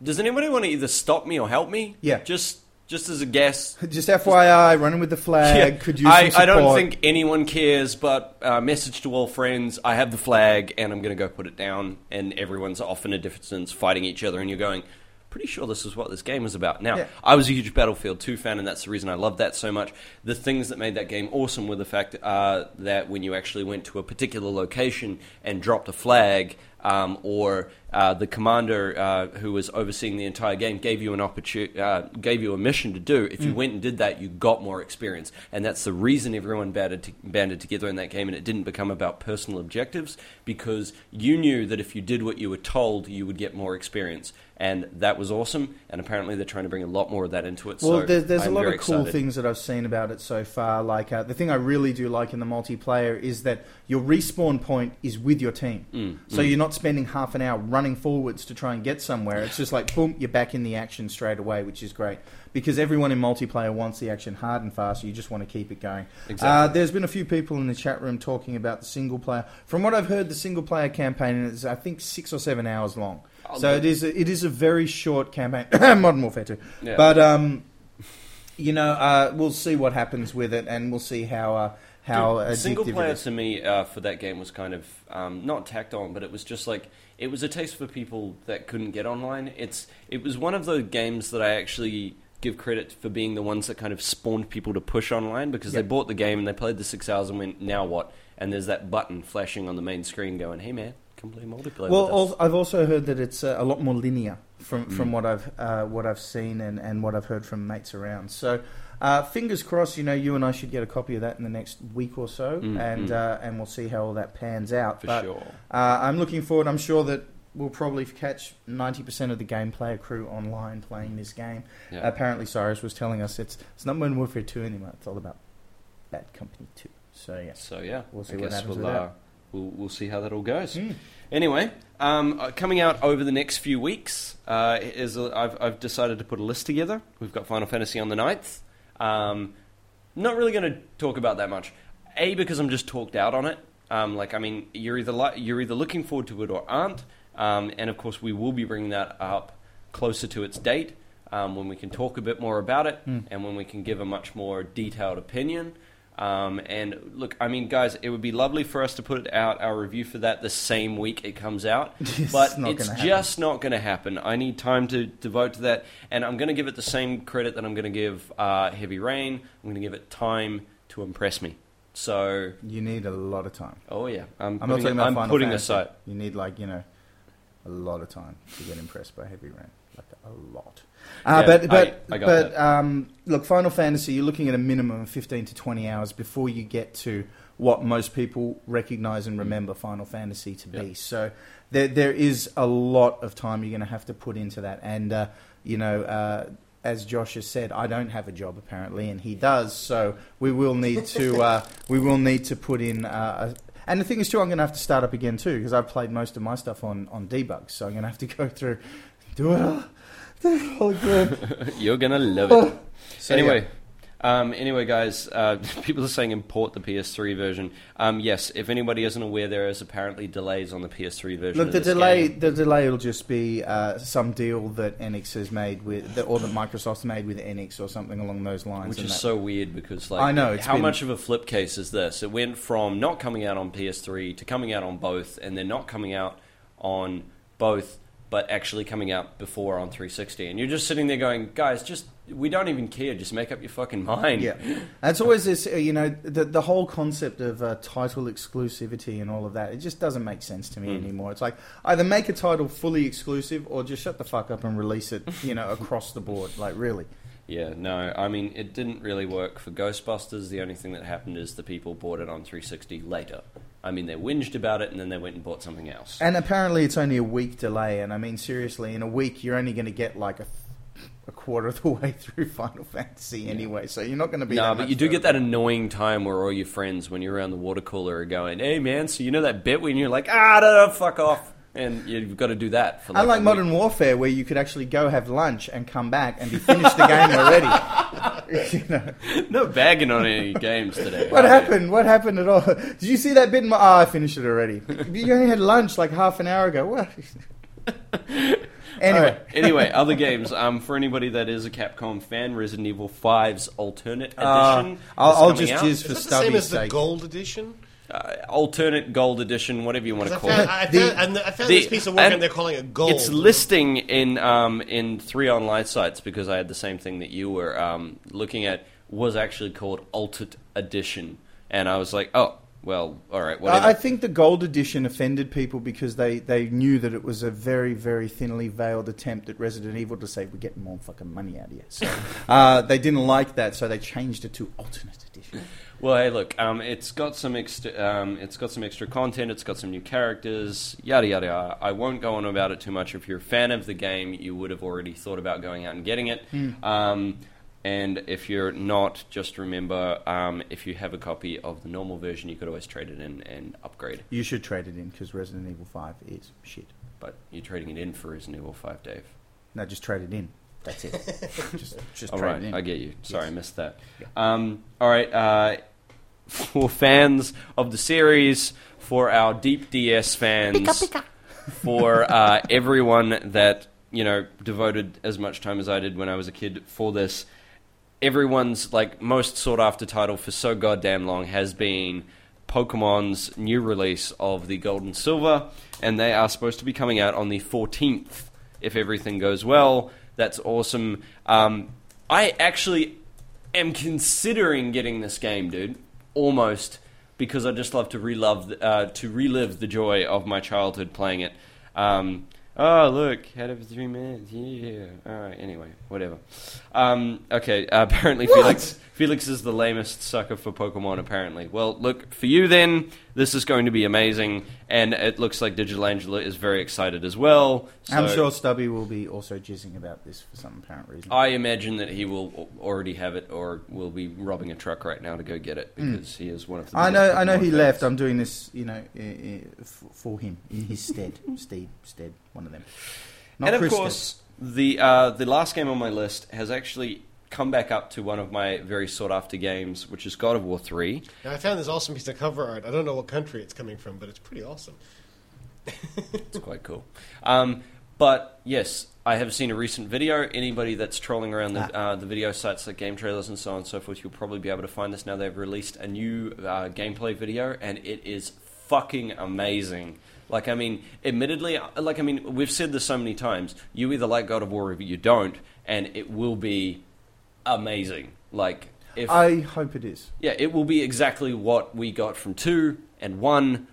B: does anybody want to either stop me or help me?
D: Yeah.
B: Just just as a guess. [LAUGHS]
D: Just FYI, running with the flag. Could you?
B: I, I don't think anyone cares, but uh, message to all friends. I have the flag, and I'm going to go put it down. And everyone's off in a distance, fighting each other, and you're going. Pretty sure this is what this game was about. Now,
D: Yeah.
B: I was a huge Battlefield 2 fan, and that's the reason I love that so much. The things that made that game awesome were the fact uh, that when you actually went to a particular location and dropped a flag, um, or uh, the commander uh, who was overseeing the entire game gave you an opportunity, uh, gave you a mission to do. If you went and did that, you got more experience, and that's the reason everyone banded, to, banded together in that game, and it didn't become about personal objectives because you knew that if you did what you were told, you would get more experience, and that was awesome. And apparently, they're trying to bring a lot more of that into it.
D: Well,
B: so
D: there's, there's a lot of cool
B: excited.
D: things that I've seen about it so far. Like uh, the thing I really do like in the multiplayer is that your respawn point is with your team,
B: Mm,
D: so you're not spending half an hour running forwards to try and get somewhere. It's just like boom, you're back in the action straight away, which is great because everyone in multiplayer wants the action hard and fast. So you just want to keep it going.
B: Exactly.
D: Uh, there's been a few people in the chat room talking about the single player. From what I've heard, the single player campaign is I think six or seven hours long.
B: Oh,
D: so it is a, it is a very short campaign. [COUGHS] Modern Warfare 2.
B: Yeah.
D: But um, you know, uh, we'll see what happens with it, and we'll see how uh, how
B: Dude, single player to me uh, for that game was kind of um, not tacked on, but it was just like it was a taste for people that couldn't get online. It's it was one of those games that I actually give credit for being the ones that kind of spawned people to push online because they bought the game and they played the six hours and went now what? And there's that button flashing on the main screen going, "Hey man, come play multiplayer."
D: Well,
B: with us."
D: al- I've also heard that it's uh, a lot more linear from,
B: Mm.
D: from what I've uh, what I've seen and, and what I've heard from mates around. So, uh, fingers crossed. You know, you and I should get a copy of that in the next week or so,
B: Mm,
D: and
B: mm.
D: Uh, and we'll see how all that pans out.
B: for
D: but,
B: sure.
D: Uh, I'm looking forward. I'm sure that we'll probably catch 90% of the gameplay crew online playing this game.
B: Yeah.
D: Apparently, Cyrus was telling us it's it's not Modern Warfare 2 anymore. It's all about Bad Company 2. So yeah.
B: So yeah,
D: We'll see
B: I
D: what happens
B: we'll,
D: with that.
B: We'll we'll see how that all goes.
D: Mm.
B: Anyway, um, uh, coming out over the next few weeks uh, is i I've I've decided to put a list together. We've got Final Fantasy on the 9th. Um, not really going to talk about that much. A because I'm just talked out on it. Um, like I mean, you're either li- you're either looking forward to it or aren't. Um, and of course, we will be bringing that up closer to its date um, when we can talk a bit more about it
D: Hmm.
B: and when we can give a much more detailed opinion. Um, and look, I mean, guys, it would be lovely for us to put out our review for that the same week it comes out, [LAUGHS]
D: It's
B: but
D: not
B: it's just not going to happen. I need time to devote to that, and I'm going to give it the same credit that I'm going to give uh, Heavy Rain. I'm going to give it time to impress me. So,
D: You need a lot of time.
B: oh yeah, I'm,
D: I'm not
B: putting,
D: talking about
B: I'm
D: Final
B: putting
D: Fantasy.
B: aside.
D: You need like you know a lot of time to get impressed by Heavy Rain, like a lot. Uh,
B: Yeah,
D: but but
B: I- I
D: but um, look, Final Fantasy, you're looking at a minimum of 15 to 20 hours before you get to what most people recognize and remember Final Fantasy to be.
B: Mm. Yep.
D: So there there is a lot of time you're going to have to put into that, and uh, you know. Uh, as Josh has said, I don't have a job apparently, and he does. So we will need [LAUGHS] to uh, we will need to put in. Uh, a, and the thing is, too, I'm going to have to start up again too because I've played most of my stuff on on debug. So I'm going to have to go through, do it all, it [LAUGHS] all again. [LAUGHS]
B: You're gonna love it. [LAUGHS]
D: So,
B: anyway, um, anyway, guys, uh, people are saying import the PS3 version. Um, yes, if anybody isn't aware, there is apparently delays on the PS3 version.
D: Look, the delay
B: game.
D: the delay will just be uh, some deal that Enix has made with, or that Microsoft's made with Enix or something along those lines.
B: Which is
D: that-
B: so weird because, like,
D: I know,
B: how
D: been-
B: much of a flip case is this? It went from not coming out on PS3 to coming out on both, and then not coming out on both, but actually coming out before on 360. And you're just sitting there going, guys, just we don't even care. Just make up your fucking mind.
D: Yeah, it's always this. uh, You know, the the whole concept of uh, title exclusivity and all of that. It just doesn't make sense to me
B: Mm.
D: anymore. It's like either make a title fully exclusive or just shut the fuck up and release it. You know, across the board. Like really.
B: Yeah, no, I mean, it didn't really work for Ghostbusters. The only thing that happened is the people bought it on 360 later. I mean, they whinged about it and then they went and bought something else.
D: And apparently, it's only a week delay. And I mean, seriously, in a week, you're only going to get like a a quarter of the [LAUGHS] way through Final Fantasy anyway, so you're not going to be.
B: No,
D: that
B: but you do get that annoying time where all your friends, when you're around the water cooler, are going, "Hey, man, so you know that bit when you're like, ah, no, no, fuck off," and you've got to do that for like
D: Unlike Modern. Warfare, where you could actually go have lunch and come back and be finished the game already. [LAUGHS] you [LAUGHS] know.
B: no bagging on any games today.
D: What
B: are you?
D: happened? What happened at all? Did you see that bit? In my, oh, I finished it already. You only had lunch like half an hour ago. What? [LAUGHS] anyway,
B: Alright, anyway, other games. Um, for anybody that is a Capcom fan, Resident Evil 5's Alternate Edition.
D: Uh, I'll, I'll just
B: out.
D: jizz
C: Is
D: for
C: that the same
D: Stubby's
C: as the
D: sake.
C: gold edition?
B: Uh, Alternate Gold Edition, whatever you want to call
C: I found,
B: it.
C: I
D: The-
C: found, and I found
B: the-
C: this piece of work
B: and
C: and they're calling it gold.
B: It's listing in um, in three online sites because I had the same thing that you were um, looking at. Was actually called Altered Edition, and I was like, oh, well, all right, whatever.
D: I I think the gold edition offended people because they, they knew that it was a very, very thinly veiled attempt at Resident Evil to say, we're getting more fucking money out of you. So [LAUGHS] uh, they didn't like that, so they changed it to alternate edition.
B: Well, hey, look, um, it's got some extra, um, it's got some extra content. It's got some new characters, yada yada yada. I won't go on about it too much. If you're a fan of the game, you would have already thought about going out and getting it. Um, and if you're not, just remember, um, if you have a copy of the normal version, you could always trade it in and upgrade.
D: You should trade it in because Resident Evil 5 is shit.
B: But you're trading it in for Resident Evil Five, Dave.
D: No, just trade it in. That's it. [LAUGHS] just just
B: All
D: trade
B: right,
D: it in.
B: I get you. Sorry, I missed that. Um, all right, uh, for fans of the series, for our Deep DS fans, for uh, everyone that you know devoted as much time as I did when I was a kid for this, everyone's like most sought after title for so goddamn long has been Pokemon's new release of the Gold and Silver, and they are supposed to be coming out on the 14th if everything goes well. That's awesome. Um, I actually am considering getting this game, dude. Almost because I just love to relive uh, to relive the joy of my childhood playing it. Um, oh look, it for three minutes. Yeah. All right. Anyway, whatever. Um, okay. Uh, apparently, Felix Felix is the lamest sucker for Pokemon. Apparently. Well, look for you then. This is going to be amazing, and it looks like Digital Angela is very excited as well.
D: I'm sure Stubby will be also jizzing about this for some apparent reason.
B: I imagine that he will already have it, or will be robbing a truck right now to go get it because he is one of the.
D: Hmm. I know, I know he
B: fans.
D: left. I'm doing this, you know, i i f- for him in his stead, [LAUGHS] stead, stead. One of them. Not
B: and of
D: Chris
B: course, the uh, the last game on my list has actually come back up to one of my very sought after games, which is God of War Three.
C: Now, I found this awesome piece of cover art. I don't know what country it's coming from, but it's pretty awesome. [LAUGHS]
B: It's quite cool. Um, but yes, I have seen a recent video. Anybody that's trolling around the, uh, the video sites like game trailers and so on and so forth, you'll probably be able to find this now. They've released a new uh, gameplay video, and it is fucking amazing. Like, I mean, admittedly, like, I mean, we've said this so many times. You either like God of War or you don't, and it will be amazing. Like, if
D: I hope it is.
B: yeah, it will be exactly what we got from two and one.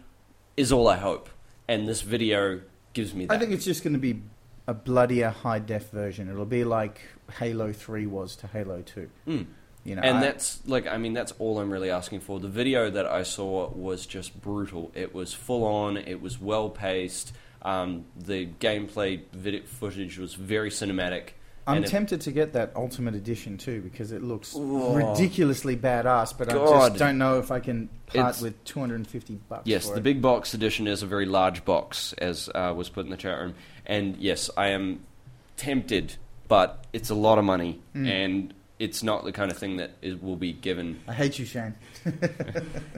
B: Is all I hope, and this video gives me that.
D: I think it's just going to be a bloodier high def version. It'll be like Halo Three was to Halo Two.
B: Mm.
D: You know,
B: and
D: I-
B: that's like I mean that's all I'm really asking for. The video that I saw was just brutal. It was full on. It was well paced. Um, the gameplay vid- footage was very cinematic.
D: I'm
B: it-
D: tempted to get that Ultimate Edition too because it looks
B: Oh.
D: ridiculously badass. But I just don't know if I can part
B: It's-
D: with 250 bucks.
B: Yes, the
D: it.
B: big box edition is a very large box, as uh, was put in the chat room. And yes, I am tempted, but it's a lot of money,
D: Hmm.
B: and it's not the kind of thing that is, will be given.
D: I hate you, Shane. [LAUGHS]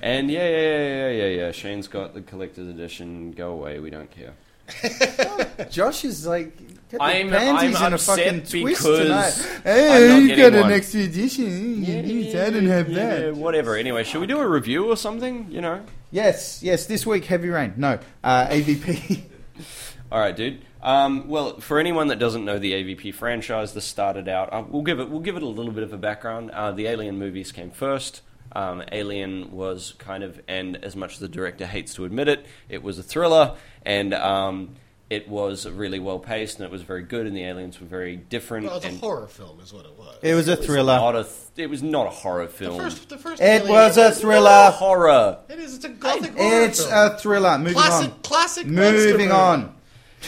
B: And yeah, yeah, yeah, yeah, yeah, yeah. Shane's got the collector's edition. Go away, we don't care. [LAUGHS]
D: Josh is like
B: I'm- I'm
D: in a fucking twist
B: because
D: tonight. Hey, you got an
B: one.
D: extra edition. I didn't have
B: Yeah,
D: that.
B: whatever. Anyway, should we do a review or something? You know.
D: Yes, yes. This week, heavy rain. No, uh, AVP. [LAUGHS]
B: All right, dude. Um, well, for anyone that doesn't know the AVP franchise, this started out. Uh, we'll give it. We'll give it a little bit of a background. Uh, the Alien movies came first. Um, Alien was kind of, and as much as the director hates to admit it, it was a thriller, and um, it was really well paced, and it was very good, and the aliens were very different.
C: Well, it's a
B: and
C: horror film, is what it was.
D: it was a thriller.
B: Not a th- it was not a horror film.
C: the
B: film.
C: first, the first
D: It
C: Alien-
D: was a
B: Not a
D: thriller.
B: horror.
C: It is. It's a gothic horror
D: It's
C: film.
D: a thriller. Moving
C: classic,
D: on.
C: classic. monster
D: Moving
C: movie.
D: on.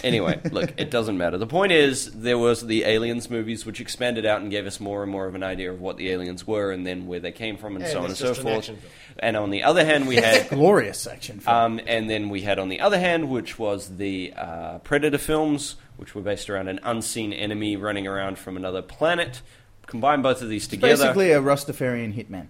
B: Anyway, look, it doesn't matter. The point is, there was the Aliens movies, which expanded out and gave us more and more of an idea of what the aliens were and then where they came from and
C: And
B: so on and
C: it's
B: so
C: just an
B: forth.
C: action film.
B: And on the other hand, we had
D: Glorious action film.
B: Um, and then we had on the other hand, which was the uh, Predator films, which were based around an unseen enemy running around from another planet. Combine both of these together.
D: Basically, a Rastafarian hitman.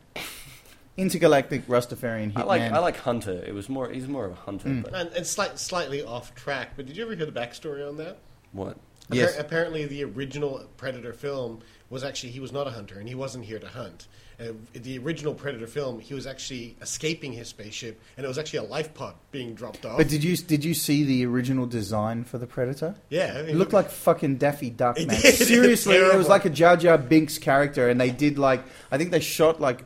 D: Intergalactic Rastafarian hitman.
B: I like I like Hunter. It was more. He's more of a hunter.
D: Mm.
B: But
C: And, and slight, slightly off track, but did you ever hear the backstory on that?
B: what?
D: Yes.
C: Apparently, the original Predator film was actually he was not a hunter and he wasn't here to hunt. Uh, the original Predator film, he was actually escaping his spaceship, and it was actually a life pod being dropped off.
D: But did you did you see the original design for the Predator?
C: yeah,
D: It looked like fucking Daffy Duck,
C: It
D: man.
C: did. [LAUGHS]
D: Seriously, it was like a Jar Jar Binks character, and they did like I think they shot like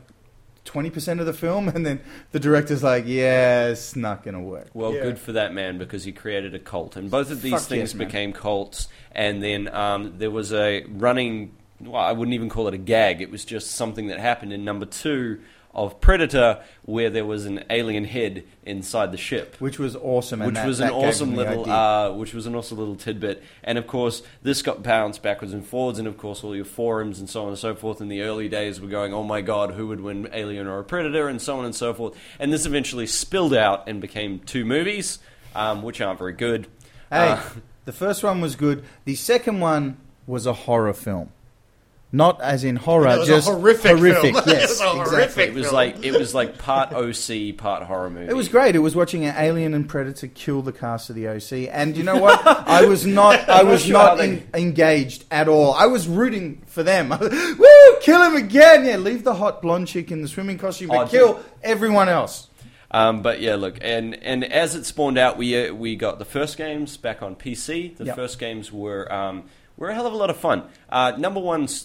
D: twenty percent of the film, [LAUGHS] and then the director's like, "Yeah, it's not gonna work."
B: Well,
C: Yeah.
B: good for that man because he created a cult, and both of these
D: Fuck
B: things
D: yes,
B: became cults. And then um, there was a running. Well, I wouldn't even call it a gag. It was just something that happened in number two of Predator, where there was an alien head inside the ship.
D: Which was awesome, and
B: which
D: that-
B: was an awesome little, uh, which was an awesome little tidbit. And of course, this got bounced backwards and forwards, and of course, all your forums and so on and so forth in the early days were going, "Oh my God, who would win, Alien or a Predator?" and so on and so forth. And this eventually spilled out and became two movies, um, which aren't very good.
D: Hey,
B: Uh,
D: the first one was good. The second one was a horror film, not as in horror,
C: It was a
D: just
C: horrific film. [LAUGHS]
D: Yes,
C: It was a
D: exactly.
C: horrific
B: it was
C: film.
B: like it was like part OC, part horror movie.
D: It was great. It was watching an alien and predator kill the cast of the OC, and you know what? [LAUGHS] I was not. I was
B: sure
D: not
B: how
D: en- engaged at all. I was rooting for them. [LAUGHS] Woo! Kill him again! Yeah, leave the hot blonde chick in the swimming costume, but
B: Oh,
D: kill
B: dude.
D: everyone else.
B: Um, but yeah, look, and, and as it spawned out, we uh, we got the first games back on PC. The
D: Yep.
B: first games were um, were a hell of a lot of fun. Uh, number one s-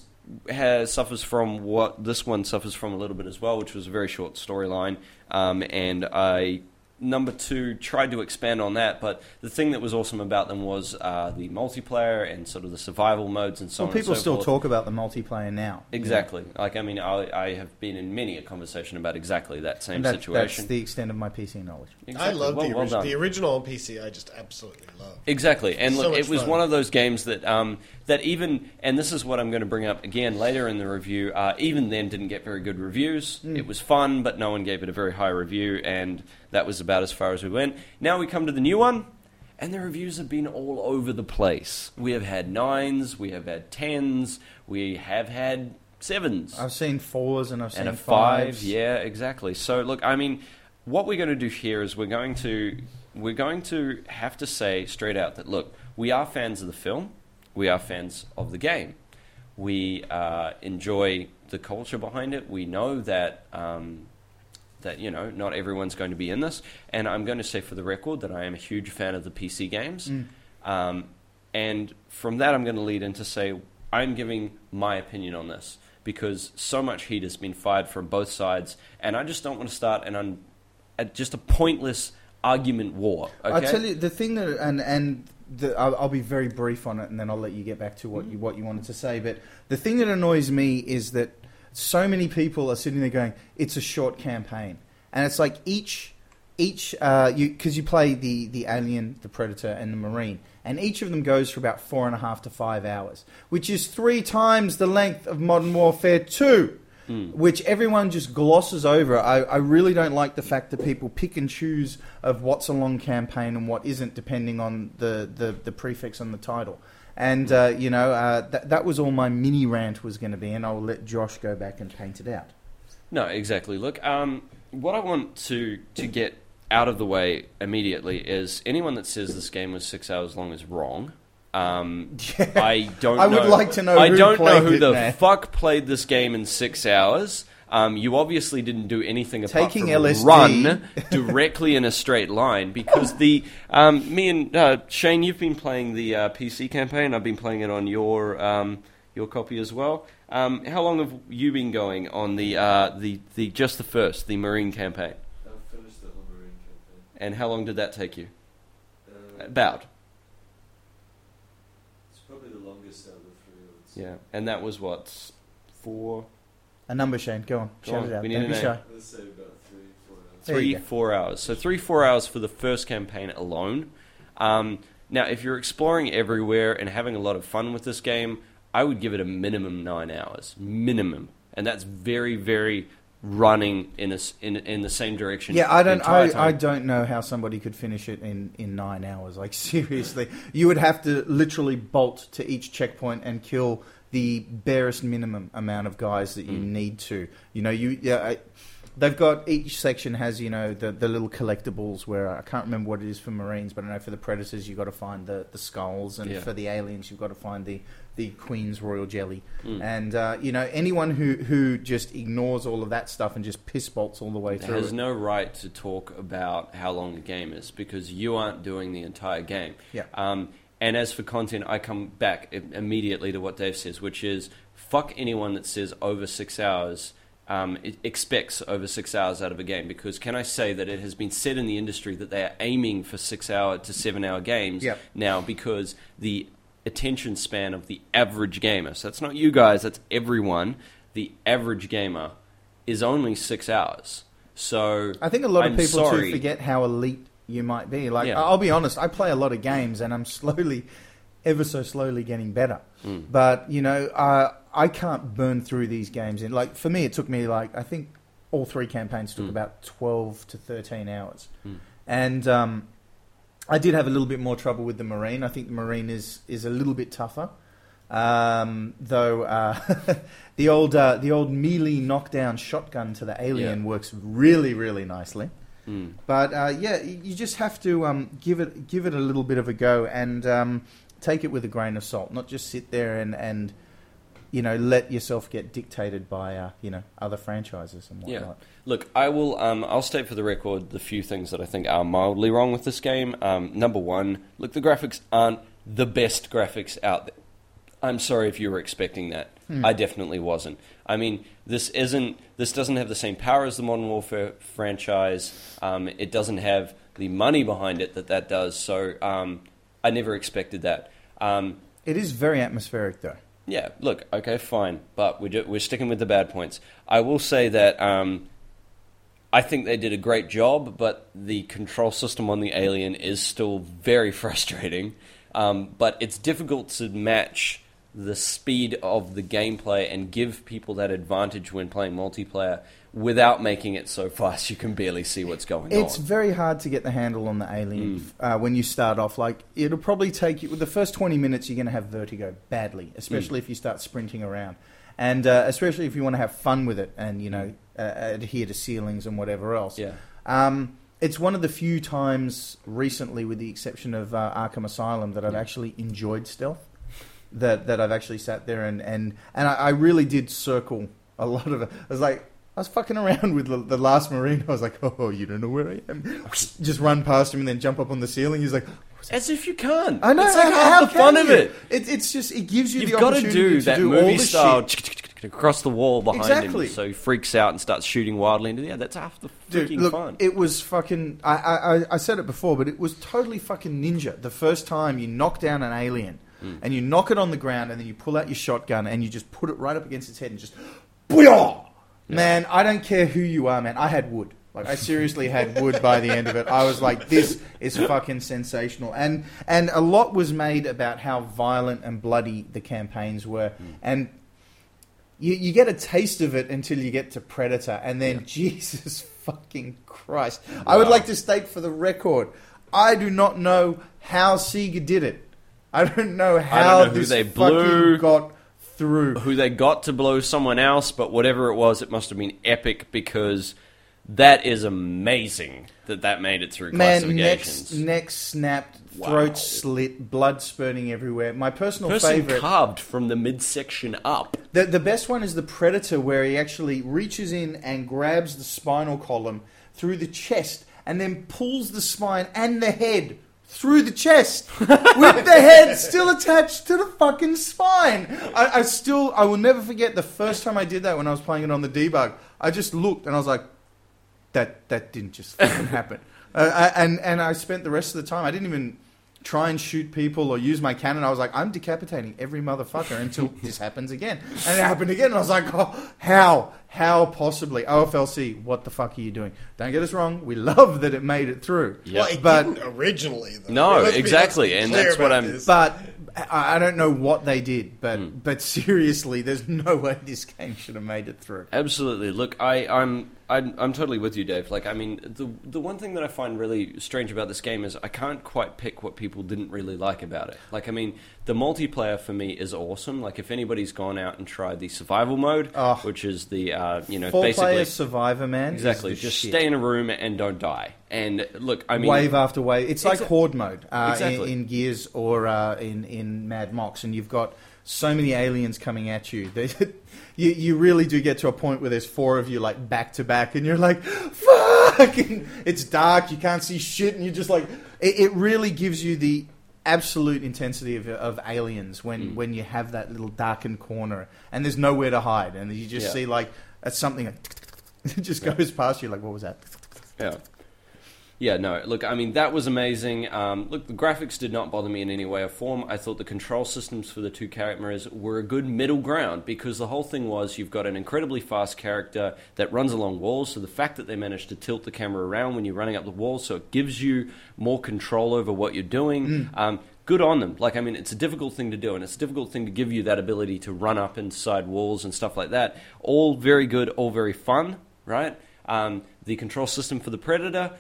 B: has suffers from what this one suffers from a little bit as well, which was a very short storyline. Um, and I number two tried to expand on that, but the thing that was awesome about them was uh, the multiplayer and sort of the survival modes and so
D: Well,
B: on.
D: people
B: and so
D: still
B: forth.
D: talk about the multiplayer now.
B: Exactly. Like I mean, I, I have been in many a conversation about exactly that same
D: And that,
B: situation.
D: that's the extent of my PC knowledge.
C: I love
B: Well-
C: the,
B: well
C: original. the original on PC. I just absolutely love.
B: Exactly, and
C: So
B: look,
C: much
B: it was
C: fun.
B: one of those games that um, that even, and this is what I'm going to bring up again later in the review. Uh, even then, didn't get very good reviews. It was fun, but no one gave it a very high review, and that was about as far as we went. Now we come to the new one, and the reviews have been all over the place. We have had nines, we have had tens, we have had sevens
D: I've seen fours and I've seen
B: and a five.
D: fives.
B: Yeah, exactly. So look, I mean, what we're going to do here is we're going to we're going to have to say straight out that look, we are fans of the film, we are fans of the game, we uh, enjoy the culture behind it. We know that. Um, that you know, not everyone's going to be in this, and I'm going to say for the record that I am a huge fan of the PC games, um, and from that I'm going to lead into say I'm giving my opinion on this because so much heat has been fired from both sides, and I just don't want to start an un, a, just a pointless argument war. Okay?
D: I tell you the thing that, and and the, I'll, I'll be very brief on it, and then I'll let you get back to what you what you wanted to say. But the thing that annoys me is that so many people are sitting there going, "It's a short campaign," and it's like each each uh, you because you play the the alien, the predator, and the marine, and each of them goes for about four and a half to five hours, which is three times the length of Modern Warfare Two which everyone just glosses over. I, I really don't like the fact that people pick and choose of what's a long campaign and what isn't, depending on the, the, the prefix on the title. And, uh, you know, uh, that, that was all my mini rant was going to be, and I'll let Josh go back and paint it out.
B: No, exactly. Look, um, what I want to to get out of the way immediately is anyone that says this game was six hours long is wrong. Um, [LAUGHS] I don't.
D: I would
B: know-
D: like to know
B: I
D: who
B: don't know who the
D: man.
B: fuck played this game in six hours. Um, you obviously didn't do anything apart
D: Taking
B: from
D: LSD.
B: run directly in a straight line because the um, me and uh, Shane, you've been playing the uh, PC campaign. I've been playing it on your um, your copy as well. Um, how long have you been going on the uh, the the just the first the Marine campaign?
F: I've finished the whole Marine campaign.
B: And how long did that take you?
F: Uh,
B: About
F: it's probably the longest out of the three. I would say.
B: yeah, and that was what four,
D: A number, Shane. Go on.
B: Go
D: Shout
B: on,
D: it out.
B: we need
D: Don't
B: a
D: be
B: name.
D: shy.
F: Let's say about three, four hours.
D: There you
B: three,
D: go.
B: four hours. So three, four hours for the first campaign alone. Um, Now, if you're exploring everywhere and having a lot of fun with this game, I would give it a minimum nine hours, minimum, and that's very, very running in a s in in the same direction.
D: Yeah, I
B: the
D: don't.
B: entire
D: I,
B: time.
D: I don't know how somebody could finish it in, in nine hours. Like [LAUGHS] seriously, you would have to literally bolt to each checkpoint and kill the barest minimum amount of guys that you
B: Mm.
D: need to. You know, you yeah. I, They've got each section has you know the the little collectibles where I can't remember what it is for Marines, but I know for the Predators you've got to find the, the skulls, and
B: Yeah.
D: for the aliens you've got to find the the Queen's royal jelly,
B: Mm.
D: and uh, you know anyone who who just ignores all of that stuff and just piss bolts all the way through.
B: has
D: it.
B: no right to talk about how long the game is because you aren't doing the entire game.
D: Yeah.
B: Um, and as for content, I come back immediately to what Dave says, which is fuck anyone that says over six hours. Um, expects over six hours out of a game because can I say that it has been said in the industry that they are aiming for six hour to seven hour games
D: Yep.
B: now because the attention span of the average gamer, so that's not you guys, that's everyone, the average gamer is only six hours. So
D: I think a lot of
B: I'm
D: people
B: sorry.
D: too forget how elite you might be. Like,
B: Yeah.
D: I'll be honest, I play a lot of games and I'm [LAUGHS] slowly, ever so slowly getting better.
B: Mm.
D: But, you know, uh, I can't burn through these games. In, like, for me, it took me, like, I think all three campaigns took
B: Mm.
D: about 12 to 13 hours.
B: Mm.
D: And um, I did have a little bit more trouble with the Marine. I think the Marine is, is a little bit tougher. Um, though uh, [LAUGHS] the old uh, the old melee knockdown shotgun to the alien
B: Yeah.
D: works really really nicely.
B: Mm.
D: But uh, yeah, you just have to um, give it give it a little bit of a go and um, take it with a grain of salt. Not just sit there and, and you know let yourself get dictated by uh, you know other franchises and whatnot. Yeah.
B: Look, I will. Um, I'll state for the record the few things that I think are mildly wrong with this game. Um, number one, look, the graphics aren't the best graphics out there. I'm sorry if you were expecting that.
D: Hmm.
B: I definitely wasn't. I mean, this isn't. This doesn't have the same power as the Modern Warfare franchise. Um, it doesn't have the money behind it that that does. So um, I never expected that. Um,
D: It is very atmospheric though.
B: yeah, look, okay, fine, but we're, do, we're sticking with the bad points. I will say that um, I think they did a great job, but the control system on the Alien is still very [LAUGHS] frustrating. Um, but it's difficult to match the speed of the gameplay and give people that advantage when playing multiplayer without making it so fast you can barely see what's going
D: It's
B: on.
D: It's very hard to get the handle on the alien uh, when you start off. Like it'll probably take you. With the first twenty minutes, you're going to have vertigo badly, especially if you start sprinting around, and uh, especially if you want to have fun with it and you know uh, adhere to ceilings and whatever else.
B: Yeah.
D: Um, it's one of the few times recently, with the exception of uh, Arkham Asylum, that I've actually enjoyed stealth. That that I've actually sat there and and and I, I really did circle a lot of it. I was like. I was fucking around with the, the last marine. I was like, [LAUGHS] "Oh, you don't know where I am." [LAUGHS] Just run past him and then jump up on the ceiling. He's like,
B: As if you can't.
D: "I know."
B: It's like
D: how,
B: half the fun
D: you?
B: of it.
D: it. It's just it gives you
B: You've
D: the
B: got to
D: opportunity
B: do
D: to
B: that
D: do all
B: movie
D: the
B: style
D: shit.
B: across the wall behind
D: Exactly.
B: him, so he freaks out and starts shooting wildly into the air. That's half the freaking
D: Dude, look,
B: fun.
D: it was fucking. I, I- I said it before, but it was totally fucking ninja. The first time you knock down an alien
B: Mm.
D: and you knock it on the ground, and then you pull out your shotgun and you just put it right up against its head and just, booyah! Man, I don't care who you are, man. I had wood. Like I seriously had wood by the end of it. I was like, this is fucking sensational. And and a lot was made about how violent and bloody the campaigns were.
B: Mm.
D: And you, you get a taste of it until you get to Predator, and then [LAUGHS] Jesus fucking Christ! I would like to state for the record, I do not know how Sega did it. I don't know how
B: know who
D: this
B: they
D: fucking
B: blew.
D: got through.
B: Who they got to blow someone else, but whatever it was, it must have been epic because that is amazing that that made it through
D: Man, neck snapped,
B: Wow.
D: throat slit, blood spurting everywhere. My personal
B: Person
D: favorite.
B: carved from the midsection up.
D: The, the best one is the Predator, where he actually reaches in and grabs the spinal column through the chest and then pulls the spine and the head through the chest [LAUGHS] with the head still attached to the fucking spine. I, I still, I will never forget the first time I did that when I was playing it on the debug. I just looked and I was like, that that didn't just fucking happen. [LAUGHS] Uh, I- and and I spent the rest of the time. I didn't even try and shoot people or use my cannon. I was like, I'm decapitating every motherfucker until [LAUGHS] this happens again. And it happened again. And I was like, oh, how? How possibly? OFLC, what the fuck are you doing? Don't get us wrong. We love that it made it through.
C: Well, it
D: But-
C: didn't originally. Though.
B: No,
C: Let's
B: exactly, and that's what I'm-
C: this.
D: But I I don't know what they did, but
B: Hmm.
D: but seriously, there's no [LAUGHS] way this game should have made it through.
B: Absolutely. Look, I, I'm, I'm I'm totally with you, Dave. Like, I mean, the the one thing that I find really strange about this game is I can't quite pick what people didn't really like about it. Like, I mean, the multiplayer for me is awesome. Like, if anybody's gone out and tried the survival mode,
D: Oh.
B: which is the uh, you know basically
D: survivor man, is
B: exactly just
D: shit.
B: stay in a room and don't die. And look, I mean,
D: wave after wave. It's like
B: Exa-
D: horde mode uh,
B: Exactly.
D: in, in Gears or uh, in in Mad Moxxi, and you've got so many aliens coming at you. [LAUGHS] They, you you really do get to a point where there's four of you like back to back, and you're like, fuck! And [LAUGHS] it's dark, you can't see shit, and you're just like, it, it really gives you the absolute intensity of, of aliens when,
B: Hmm.
D: when you have that little darkened corner and there's nowhere to hide and you just
B: Yeah.
D: see like something like, [LAUGHS] it just goes past you like what was that
B: Yeah. Yeah, no, look, I mean, that was amazing. Um, look, the graphics did not bother me in any way or form. I thought the control systems for the two cameras were a good middle ground because the whole thing was you've got an incredibly fast character that runs along walls. So the fact that they managed to tilt the camera around when you're running up the walls, so it gives you more control over what you're doing. Um, good on them. Like, I mean, it's a difficult thing to do, and it's a difficult thing to give you that ability to run up inside walls and stuff like that. All very good, all very fun, right? Um, the control system for the Predator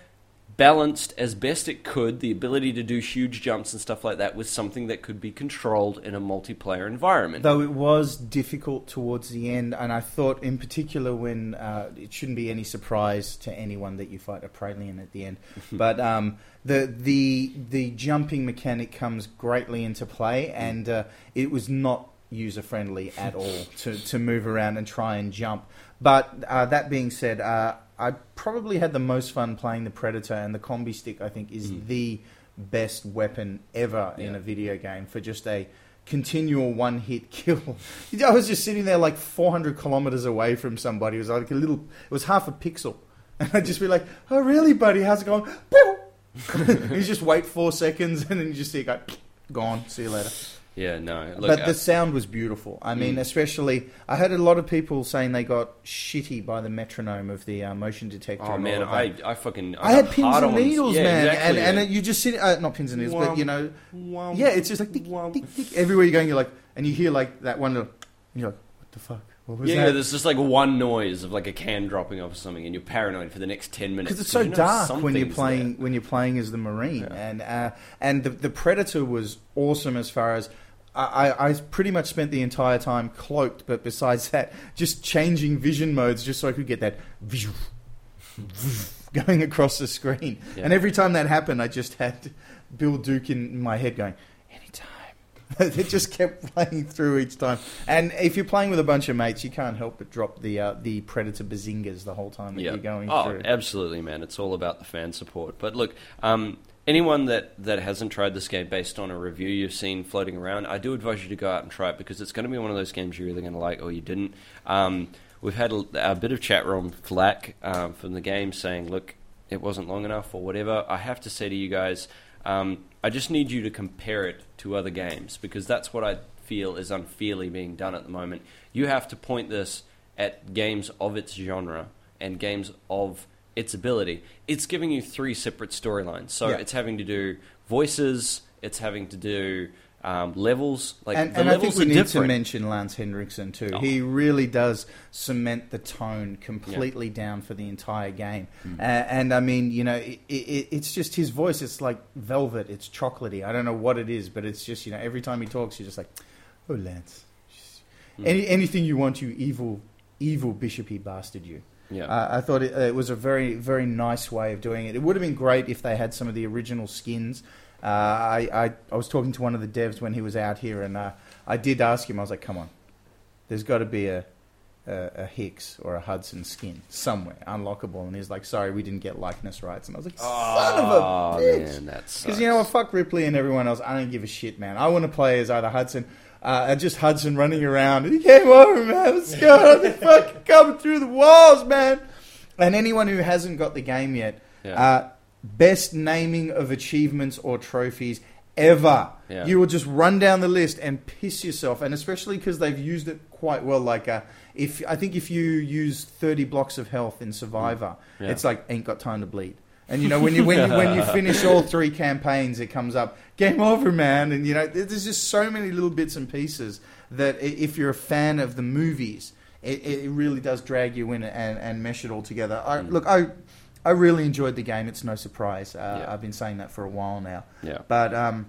B: balanced as best it could the ability to do huge jumps and stuff like that with something that could be controlled in a multiplayer environment.
D: Though it was difficult towards the end, and I thought in particular when uh, it shouldn't be any surprise to anyone that you fight a Praetorian at the end, [LAUGHS] but um, the the the jumping mechanic comes greatly into play, and uh, it was not user friendly at all to to move around and try and jump. But uh, that being said, uh, I probably had the most fun playing the Predator, and the combi stick I think is mm. the best weapon ever in a video game for just a continual one hit kill. [LAUGHS] I was just sitting there like 400 kilometers away from somebody. It was like a little, it was half a pixel. [LAUGHS] And I'd just be like, oh, really, buddy? How's it going? [LAUGHS] You just wait four seconds and then you just see it go, gone. See you later.
B: Yeah, no. Look,
D: but
B: uh,
D: the sound was beautiful. I mean,
B: Mm.
D: especially, I heard a lot of people saying they got shitty by the metronome of the uh, motion detector.
B: oh man, I. I fucking
D: I had pins and needles,
B: Yeah,
D: man,
B: exactly,
D: and
B: yeah.
D: and you just sit uh, not pins and needles, but you know,
B: Womp,
D: yeah, it's just like tick,
B: womp.
D: tick, tick. everywhere you're going, you're like, and you hear like that one little, and you're like, what the fuck? What was
B: Yeah, there's just like one noise of like a can dropping off or something, and you're paranoid for the next ten minutes
D: because it's so
B: you know
D: dark when you're playing
B: there.
D: when you're playing as the marine,
B: Yeah.
D: and uh, and the the predator was awesome as far as. I, I pretty much spent the entire time cloaked, but besides that, just changing vision modes just so I could get that going across the screen.
B: Yeah.
D: And every time that happened, I just had Bill Duke in my head going, anytime. [LAUGHS] it just kept [LAUGHS] playing through each time. And if you're playing with a bunch of mates, you can't help but drop the uh, the Predator bazingas the whole time that you're going
B: oh,
D: through.
B: absolutely, man. It's all about the fan support. But look, um, anyone that, that hasn't tried this game based on a review you've seen floating around, I do advise you to go out and try it because it's going to be one of those games you're either going to like or you didn't. Um, we've had a, a bit of chat room flack um, from the game saying, look, it wasn't long enough or whatever. I have to say to you guys, um, I just need you to compare it to other games because that's what I feel is unfairly being done at the moment. You have to point this at games of its genre and games of its ability. It's giving you three separate storylines. So
D: Yeah.
B: it's having to do voices, it's having to do um, levels. Like
D: and,
B: the
D: and I think we need
B: different.
D: to mention Lance Henriksen too.
B: Oh.
D: He really does cement the tone completely down for the entire game. Uh, and I mean, you know, it, it, it's just his voice. It's like velvet. It's chocolatey. I don't know what it is, but it's just you know, every time he talks, you're just like, oh Lance,
B: Hmm.
D: Any, anything you want, you evil, evil bishopy bastard, you.
B: Yeah.
D: Uh, I thought it, it was a very, very nice way of doing it. It would have been great if they had some of the original skins. Uh, I, I, I was talking to one of the devs when he was out here, and uh, I did ask him. I was like, "Come on, there's got to be a, a, a Hicks or a Hudson skin somewhere unlockable." And he's like, "Sorry, we didn't get likeness rights." And I was like, "Son of a
B: oh,
D: bitch!" Because you know what, fuck Ripley and everyone else. I don't give a shit, man. I want to play as either Hudson, uh, just Hudson running around. He came over, man. Let's go. They're fucking coming through the walls, man. And anyone who hasn't got the game yet,
B: Yeah.
D: uh, best naming of achievements or trophies ever.
B: Yeah.
D: You will just run down the list and piss yourself, and especially because they've used it quite well. Like, uh, if I think if you use thirty blocks of health in Survivor,
B: Yeah.
D: it's like ain't got time to bleed. And you know when you when you, when you [LAUGHS] finish all three campaigns, it comes up game over, man. And you know there's just so many little bits and pieces that if you're a fan of the movies, it, it really does drag you in and, and mesh it all together. I, Look, I I really enjoyed the game. It's no surprise. Uh,
B: Yeah.
D: I've been saying that for a while now.
B: Yeah.
D: But um,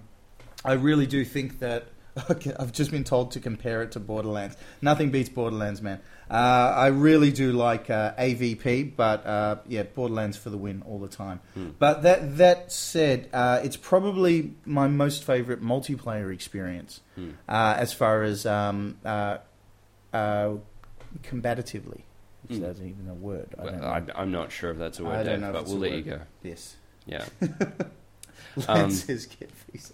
D: I really do think that okay, I've just been told to compare it to Borderlands. Nothing beats Borderlands, man. Uh, I really do like uh, AVP, but uh, yeah, Borderlands for the win all the time. But that that said, uh, it's probably my most favorite multiplayer experience uh, as far as um, uh, uh, combatively. Which
B: Hmm.
D: isn't even a word. I don't
B: Well,
D: know.
B: I, I'm not sure if that's a word, I
D: don't
B: Dave,
D: know if
B: but we'll let
D: word.
B: you go.
D: Yes.
B: Yeah. [LAUGHS]
D: Lances get visa.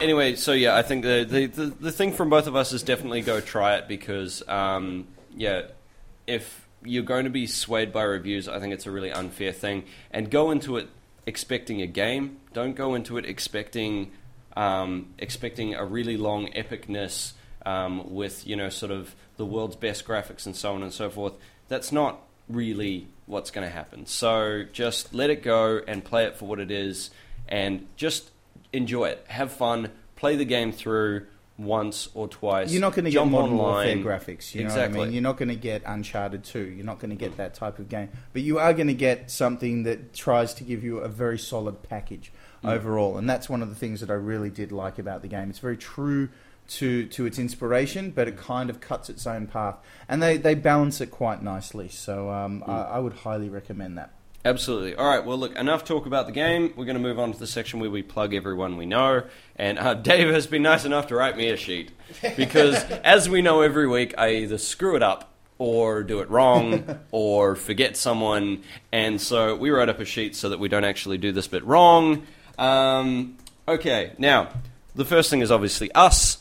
B: Anyway, so yeah, I think the, the, the, the thing from both of us is definitely go try it because, um, yeah, if you're going to be swayed by reviews, I think it's a really unfair thing. And go into it expecting a game. Don't go into it expecting um, expecting a really long epicness um, with you know sort of the world's best graphics and so on and so forth. That's not really what's going to happen. So just let it go and play it for what it is, and just enjoy it. Have fun. Play the game through once or twice.
D: You're not going to get modern
B: online.
D: warfare graphics. You know
B: exactly.
D: what I mean? You're not going to get Uncharted 2. You're not going to get that type of game. But you are going to get something that tries to give you a very solid package
B: Mm.
D: overall. And that's one of the things that I really did like about the game. It's very true to, to its inspiration, but it kind of cuts its own path. And they, they balance it quite nicely. So um,
B: Mm.
D: I, I would highly recommend that.
B: Absolutely. All right. Well, look, enough talk about the game. We're going to move on to the section where we plug everyone we know. And uh, [LAUGHS] Dave has been nice enough to write me a sheet because, [LAUGHS] as we know every week, I either screw it up or do it wrong [LAUGHS] or forget someone. And so we wrote up a sheet so that we don't actually do this bit wrong. Um, okay. Now, the first thing is obviously us.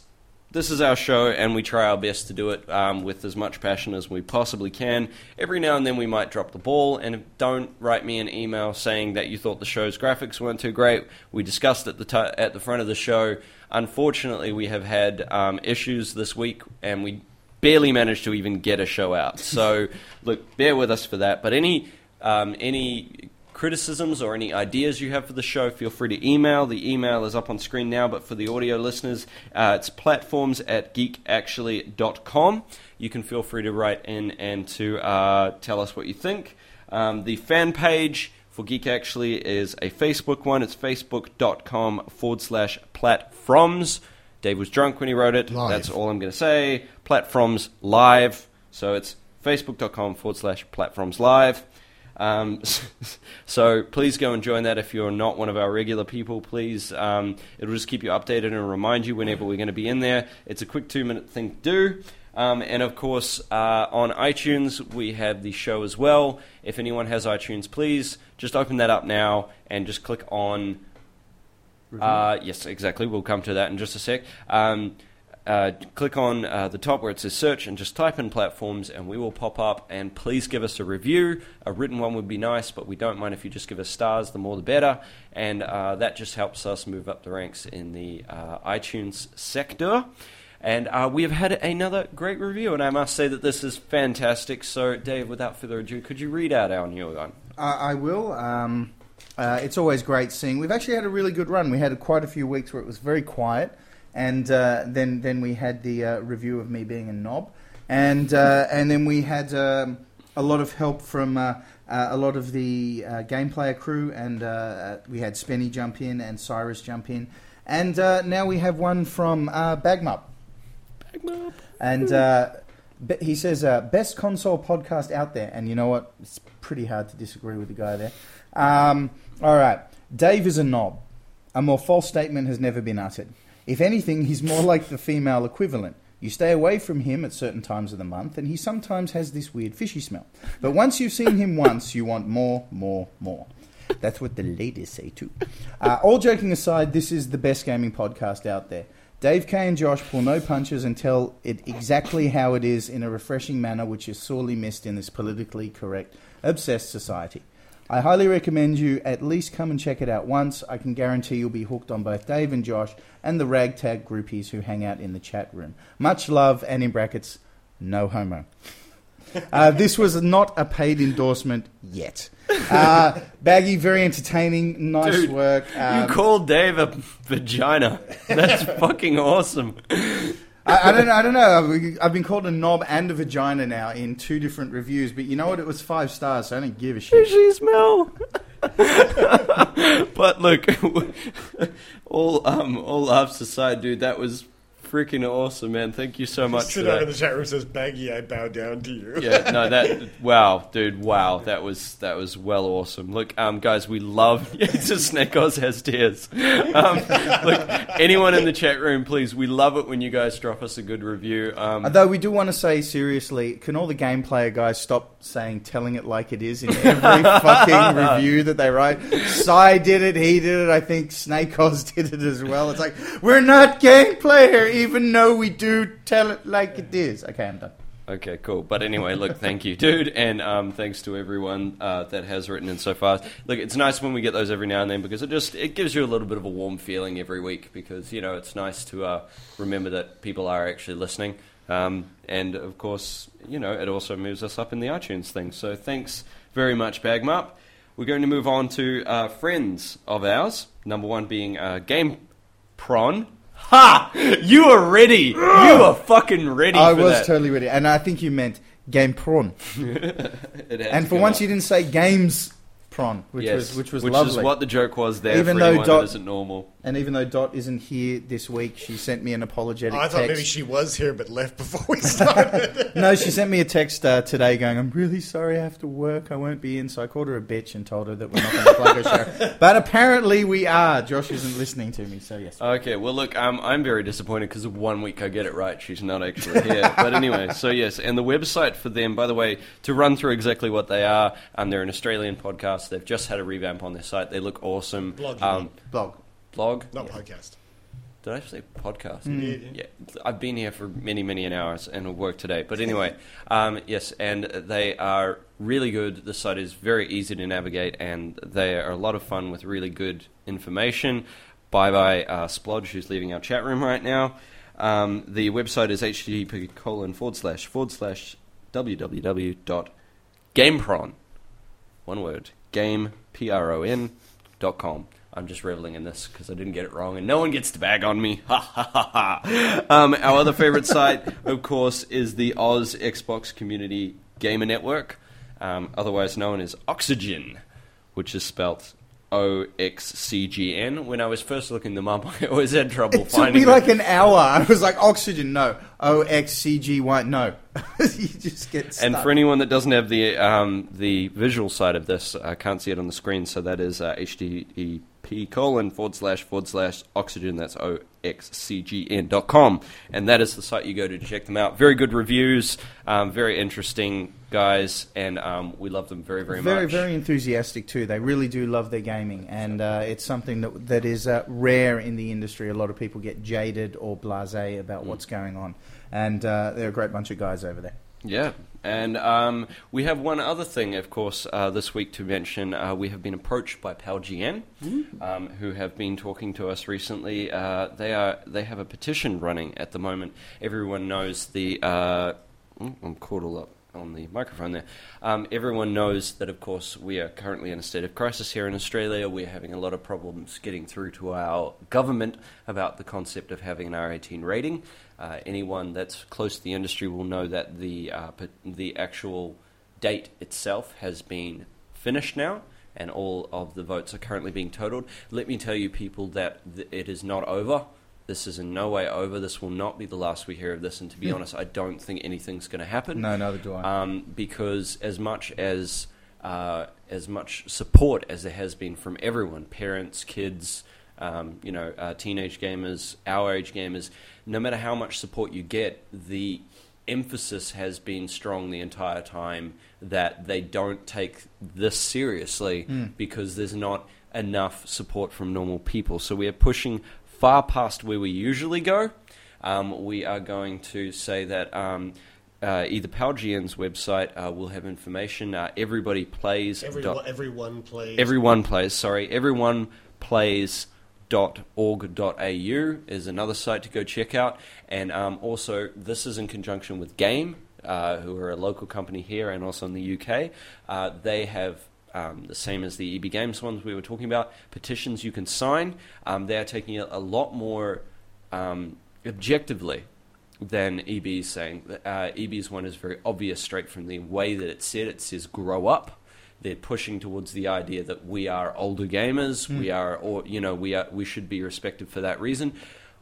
B: This is our show, and we try our best to do it um, with as much passion as we possibly can. Every now and then we might drop the ball, and don't write me an email saying that you thought the show's graphics weren't too great. We discussed at the t- at the front of the show. Unfortunately, we have had um, issues this week, and we barely managed to even get a show out. So, [LAUGHS] look, bear with us for that. But any um, any criticisms or any ideas you have for the show, feel free to email. The email is up on screen now, but for the audio listeners, uh, it's platforms at geekactually.com. You can feel free to write in and to uh, tell us what you think. Um, the fan page for Geek Actually is a Facebook one. It's facebook.com forward slash platforms. Dave was drunk when he wrote it.
C: Live.
B: That's all I'm going to say. Platforms live. So it's facebook.com forward slash platforms live. Um, [LAUGHS] so please go and join that if you're not one of our regular people. Please, um, it'll just keep you updated and remind you whenever we're going to be in there. It's a quick two minute thing to do. Um, and of course, uh, on iTunes, we have the show as well. If anyone has iTunes, please just open that up now and just click on. Uh, yes, exactly. We'll come to that in just a sec. Um, uh, click on uh, the top where it says search and just type in platforms, and we will pop up. And please give us a review. A written one would be nice, but we don't mind if you just give us stars. The more, the better. And uh, that just helps us move up the ranks in the uh, iTunes sector. And uh, we have had another great review, and I must say that this is fantastic. So, Dave, without further ado, could you read out our new one?
D: I will. Um, uh, it's always great seeing. We've actually had a really good run. We had quite a few weeks where it was very quiet, and uh, then then we had the uh, review of me being a knob, and uh, and then we had um, a lot of help from uh, uh, a lot of the uh, game player crew, and uh, we had Spenny jump in and Cyrus jump in, and uh, now we have one from uh, Bagmup. And uh, be- he says, uh, best console podcast out there. And you know what? It's pretty hard to disagree with the guy there. Um, all right. Dave is a knob. A more false statement has never been uttered. If anything, he's more like the female equivalent. You stay away from him at certain times of the month, and he sometimes has this weird fishy smell. But once you've seen him once, you want more, more, more. That's what the ladies say too. Uh, all joking aside, this is the best gaming podcast out there. Dave K and Josh pull no punches and tell it exactly how it is in a refreshing manner, which is sorely missed in this politically correct, obsessed society. I highly recommend you at least come and check it out once. I can guarantee you'll be hooked on both Dave and Josh and the ragtag groupies who hang out in the chat room. Much love, and in brackets, no homo. [LAUGHS] Uh, this was not a paid endorsement yet. Uh, Baggy, very entertaining, nice
B: Dude,
D: work. Um,
B: you called Dave a vagina. That's [LAUGHS] fucking awesome.
D: I, I don't. I don't know. I've- I've been called a knob and a vagina now in two different reviews, but you know what? It was five stars, so I don't give a shit.
B: She smell. [LAUGHS] but look, [LAUGHS] all um, all laughs aside, dude, that was freaking awesome, man. Thank you so much for
C: Sit down in the chat room says, Baggy, I bow down to you.
B: yeah, no, [LAUGHS] that wow, dude, wow, that was that was well awesome. Look, um, guys, we love. [LAUGHS] Yeah, it's just Snake Oz has tears. Um, look, anyone in the chat room, please, we love it when you guys drop us a good review. Um,
D: Although we do want to say seriously, can all the game player guys stop saying telling it like it is in every [LAUGHS] fucking review that they write? Psy did it, he did it, I think Snake Oz did it as well. It's like, we're not game player, even though we do tell it like it is. Okay, I'm done.
B: Okay, cool. But anyway, look, thank you, dude, and um, thanks to everyone uh, that has written in so far. Look, it's nice when we get those every now and then because it just it gives you a little bit of a warm feeling every week because you know it's nice to uh, remember that people are actually listening, um, and of course, you know, it also moves us up in the iTunes thing. So thanks very much, Bagmup. We're going to move on to uh, friends of ours. Number one being uh, Game Pron. Ha! You are ready. You are fucking ready.
D: I was
B: that.
D: totally ready. And I think you meant game
B: pron. [LAUGHS]
D: And for once
B: up.
D: you didn't say games pron, which
B: Yes,
D: was which was
B: which
D: lovely.
B: is what the joke was there
D: Even though
B: that isn't normal.
D: And even though Dot isn't here this week, she sent me an apologetic
C: I thought
D: text.
C: maybe she was here but left before we [LAUGHS] started. [LAUGHS]
D: No, she sent me a text uh, today going, I'm really sorry I have to work. I won't be in. So I called her a bitch and told her that we're not going to plug her show. [LAUGHS] But apparently we are. Josh isn't listening to me, so yes.
B: Okay, well, look, um, I'm very disappointed because one week I get it right. She's not actually here. but anyway, so yes, and the website for them, by the way, to run through exactly what they are, um, they're an Australian podcast. They've just had a revamp on their site. They look awesome.
C: Blog, you
B: Um.
D: Blog.
B: Blog?
C: Not podcast.
B: Did I say podcast?
C: Mm.
B: Yeah, I've been here for many, many an hours and will work today. But anyway, [LAUGHS] um, yes, and they are really good. The site is very easy to navigate, and they are a lot of fun with really good information. Bye bye, uh, Splodge, who's leaving our chat room right now. Um, the website is http colon forward slash forward slash www.gamepron. One word, game, P R O N, dot com. I'm just reveling in this because I didn't get it wrong, and no one gets to bag on me. [LAUGHS] Ha ha ha ha. Um, our other favorite [LAUGHS] site, of course, is the Oz Xbox Community Gamer Network, um, otherwise known as Oxygen, which is spelt O X C G N. When I was first looking them up, [LAUGHS] I always had trouble finding
D: It took me like an hour. I was like, oxygen, no. O X C G Y, no. you just get stuck.
B: And for anyone that doesn't have the um, the visual side of this, I can't see it on the screen. So that is uh, http colon forward slash forward slash oxygen. That's o x c g n dot com, and that is the site you go to to check them out. Very good reviews, um, very interesting guys, and um, we love them very very,
D: very,
B: much.
D: very very enthusiastic too. They really do love their gaming, and uh, it's something that that is uh, rare in the industry. A lot of people get jaded or blasé about what's going on, and uh, they're a great bunch of guys over there.
B: Yeah, and um, we have one other thing, of course, uh, this week to mention. Uh, we have been approached by PalGN, um, who have been talking to us recently. Uh, they are they have a petition running at the moment. Everyone knows the. Uh, oh, I'm caught all up on the microphone there. Um, everyone knows that, of course, we are currently in a state of crisis here in Australia. We're having a lot of problems getting through to our government about the concept of having an R18 rating. Uh, anyone that's close to the industry will know that the uh, the actual date itself has been finished now, and all of the votes are currently being totaled. Let me tell you, people, that th- it is not over. This is in no way over. This will not be the last we hear of this. And to be honest, I don't think anything's going to happen
D: No, neither do I.
B: um, because as much as uh, as much support as there has been from everyone, parents, kids, um, you know, uh, teenage gamers, our age gamers, no matter how much support you get, the emphasis has been strong the entire time that they don't take this seriously because there's not enough support from normal people. So we are pushing far past where we usually go. Um, we are going to say that um, uh, either PalGN's website uh, will have information. Uh, everybody plays.
C: Everyone,
B: dot-
C: everyone plays.
B: everyone plays. Sorry, everyone plays. .org.au is another site to go check out, and um, also this is in conjunction with Game, uh, who are a local company here and also in the UK. Uh, they have um, the same as the EB Games ones we were talking about petitions you can sign. Um, they are taking it a lot more um, objectively than EB is saying. Uh, EB's one is very obvious straight from the way that it's said. It says grow up. They're pushing towards the idea that we are older gamers. We are, or you know, we are. We should be respected for that reason.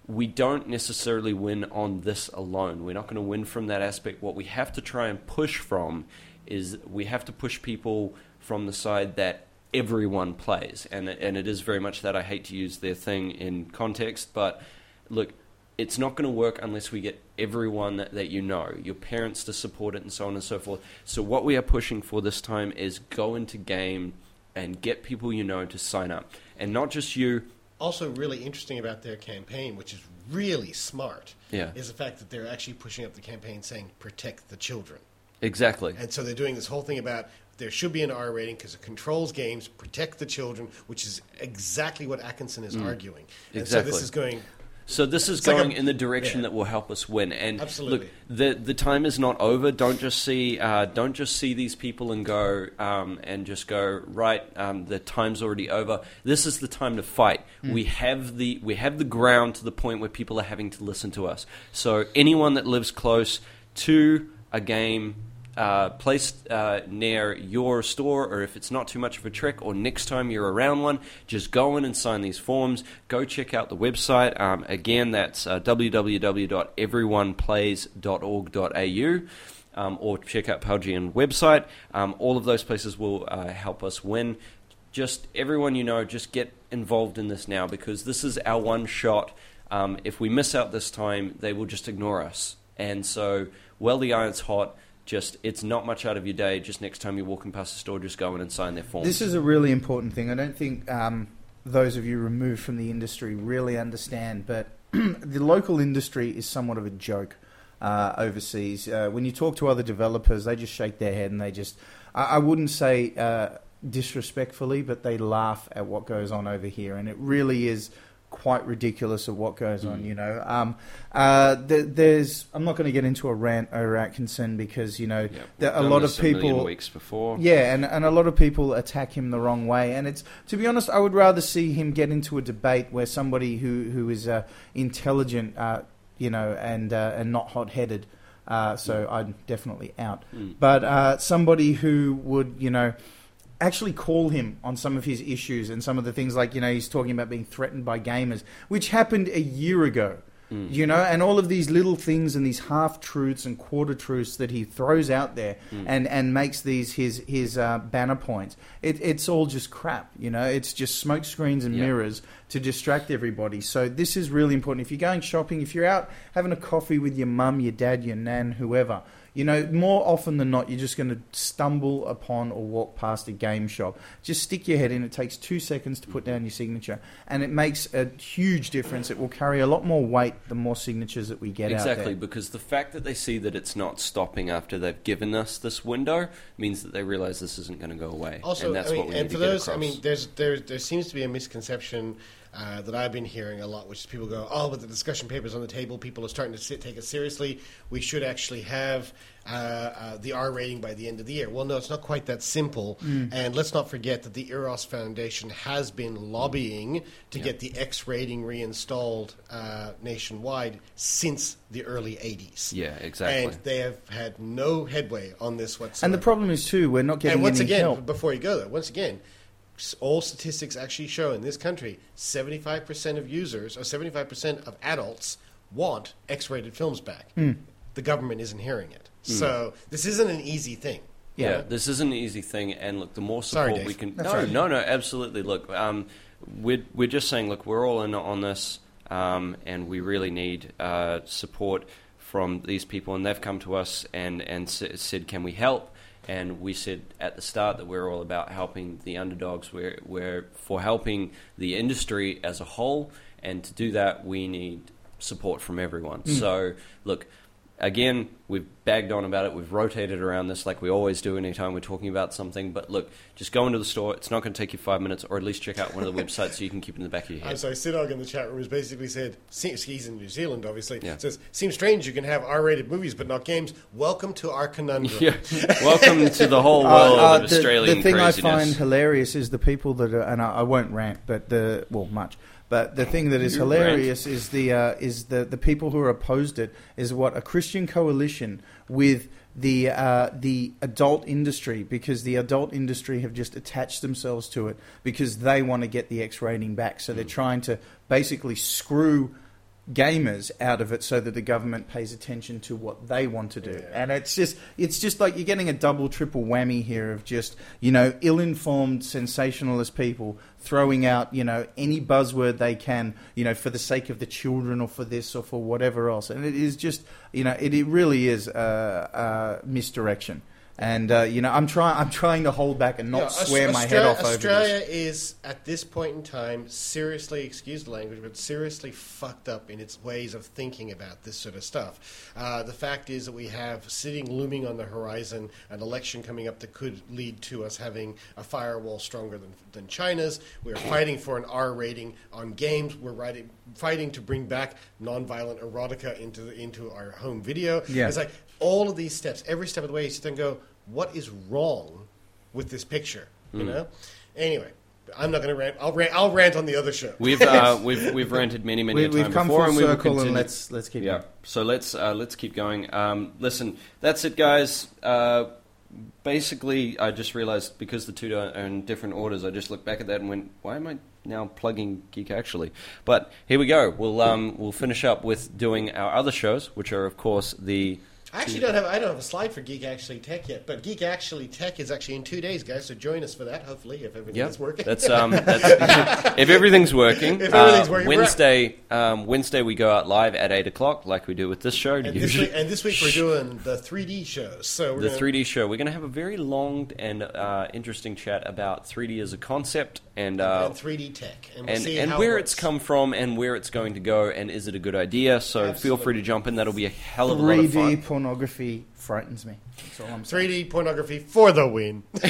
B: We don't necessarily win on this alone. We're not going to win from that aspect. What we have to try and push from is we have to push people from the side that everyone plays, and and it is very much that. I hate to use their thing in context, but look, it's not going to work unless we get everyone that, that you know, your parents to support it, and so on and so forth. So what we are pushing for this time is go into game and get people you know to sign up, and not just you.
C: also really interesting about their campaign, which is really smart,
B: Yeah.
C: is the fact that they're actually pushing up the campaign saying protect the children.
B: Exactly.
C: And so they're doing this whole thing about there should be an R rating because it controls games, protect the children, which is exactly what Atkinson is arguing. And so
B: Mm.
C: This is going.
B: So this is
C: It's like
B: going
C: a-
B: in the direction
C: yeah.
B: that will help us win. And
C: Absolutely.
B: look, the the time is not over. Don't just see uh, don't just see these people and go um, and just go right. Um, the time's already over. This is the time to fight.
C: Hmm.
B: We have the we have the ground to the point where people are having to listen to us. So anyone that lives close to a game uh, placed uh, near your store, or if it's not too much of a trick, or next time you're around one, just go in and sign these forms. Go check out the website. Um, again, that's uh, www.everyoneplays.org.au. Um, or check out PalGN website. Um, all of those places will uh, help us win. Just everyone you know, just get involved in this now because this is our one shot. Um, if we miss out this time, they will just ignore us. And so, while the iron's hot, just it's not much out of your day. Just next time you're walking past the store, just go in and sign their form.
D: This is a really important thing. I don't think um, those of you removed from the industry really understand, but [CLEARS THROAT] the local industry is somewhat of a joke uh, overseas. Uh, when you talk to other developers, they just shake their head and they just, I, I wouldn't say uh, disrespectfully, but they laugh at what goes on over here. And it really is quite ridiculous of what goes on, you know. Um, uh, th- there's, I'm not going to get into a rant over Atkinson because, you know, there, a lot of people.
B: weeks before.
D: Yeah, and, and a lot of people attack him the wrong way. And it's to be honest, I would rather see him get into a debate where somebody who who is uh, intelligent, uh, you know, and uh, and not hot headed. Uh, so I'm definitely out.
B: Mm.
D: But uh, somebody who would, you know, actually call him on some of his issues and some of the things like, you know, he's talking about being threatened by gamers, which happened a year ago.
B: Mm.
D: You know, and all of these little things and these half truths and quarter truths that he throws out there
B: Mm.
D: and, and makes these his his uh, banner points. It, it's all just crap. You know, it's just smoke screens and
B: Yeah.
D: mirrors to distract everybody. So this is really important. If you're going shopping, if you're out having a coffee with your mum, your dad, your nan, whoever, you know, more often than not, you're just going to stumble upon or walk past a game shop. Just stick your head in. It takes two seconds to put down your signature, and it makes a huge difference. It will carry a lot more weight the more signatures that we get out
B: Exactly,
D: there.
B: because the fact that they see that it's not stopping after they've given us this window means that they realize this isn't going to go away.
C: Also,
B: and that's
C: I mean,
B: what we
C: and
B: need
C: for
B: to get
C: those, I mean, there's there there seems to be a misconception uh, that I've been hearing a lot, which is people go, "Oh, but the discussion papers on the table, people are starting to sit, take it seriously. We should actually have uh, uh, the R rating by the end of the year." Well, no, it's not quite that simple.
D: Mm.
C: And let's not forget that the Eros Foundation has been lobbying to get the X rating reinstalled uh, nationwide since the early '80s.
B: Yeah, exactly.
C: And they have had no headway on this whatsoever.
D: And the problem is too, we're not getting
C: And once again,
D: help.
C: before you go there, once again, all statistics actually show in this country, 75% of users or 75% of adults want X-rated films back.
D: Hmm.
C: The government isn't hearing it. So this isn't an easy thing.
B: Yeah,
D: Yeah.
B: this isn't an easy thing, and look, the more support
C: Dave.
B: we can.
D: That's
B: no,
D: right.
B: no, no, absolutely. Look, um, we're we're just saying, look, we're all in on this, um, and we really need uh, support from these people, and they've come to us and and s- said, can we help? And we said at the start that we're all about helping the underdogs. We're we're for helping the industry as a whole, and to do that, we need support from everyone.
D: Mm.
B: So, look. Again, we've bagged on about it. We've rotated around this like we always do anytime we're talking about something. But look, just go into the store. It's not going to take you five minutes, or at least check out one of the [LAUGHS] websites so you can keep it in the back of your
C: I'm
B: head.
C: sorry, Sidog in the chat room has basically said, he's in New Zealand, obviously,
B: Yeah.
C: says, seems strange you can have R-rated movies but not games. Welcome to our conundrum. [LAUGHS]
B: Yeah. Welcome to the whole [LAUGHS]
D: Uh,
B: world
D: uh,
B: of
D: the,
B: Australian
D: the thing
B: craziness.
D: I find hilarious is the people that are, and I, I won't rant, but the well, much. But the thing that is
B: You
D: hilarious is the uh, is the the people who are opposed it is what a Christian coalition with the uh, the adult industry because the adult industry have just attached themselves to it because they want to get the X rating back. So they're
B: Mm.
D: trying to basically screw gamers out of it so that the government pays attention to what they want to do. And it's just it's just like you're getting a double triple whammy here of just, you know, ill-informed sensationalist people throwing out, you know, any buzzword they can, you know, for the sake of the children or for this or for whatever else. And it is just, you know, it, it really is uh, uh, misdirection. And uh, you know, I'm trying. I'm trying to hold back and not
C: Yeah,
D: swear
C: Aus-
D: my head
C: Australia,
D: off over
C: Australia is at this point in time seriously, excuse the language, but seriously fucked up in its ways of thinking about this sort of stuff. Uh, the fact is that we have sitting looming on the horizon an election coming up that could lead to us having a firewall stronger than, than China's. We're fighting for an R rating on games. We're writing, fighting to bring back nonviolent erotica into the, into our home video.
D: Yeah.
C: It's like all of these steps, every step of the way, you sit there and go, what is wrong with this picture? You know. Anyway, I'm not going to rant. I'll rant. I'll rant on the other show.
B: We've uh, [LAUGHS] we've we've ranted many many
D: We,
B: a time
D: we've come
B: before,
D: full
B: and we will
D: circle, and let's let's keep
B: Yeah.
D: going.
B: So let's uh, let's keep going. Um, listen, that's it, guys. Uh, basically, I just realized because the two are in different orders, I just looked back at that and went, "Why am I now plugging Geek Actually?" But here we go. We'll um, we'll finish up with doing our other shows, which are of course the.
C: I actually don't have. I don't have a slide for Geek Actually Tech yet, but Geek Actually Tech is actually in two days, guys. So join us for that. Hopefully, if everything
B: Yeah,
C: is working.
B: that's um, [LAUGHS] that's, if everything's working.
C: If everything's
B: uh,
C: working, we're-
B: Wednesday, um, Wednesday we go out live at eight o'clock, like we do with this show.
C: and, this week, and this week we're doing the 3D shows. So we're
B: the 3D show. We're going to have a very long and uh, interesting chat about 3D as a concept and uh,
C: 3D tech, and, we'll
B: and,
C: see
B: and
C: how
B: where
C: it
B: it's come from and where it's going to go and is it a good idea. So feel free to jump in. That'll be a hell of a lot of fun.
D: Pornography frightens me. That's all I'm saying.
C: 3D pornography for the win. [LAUGHS]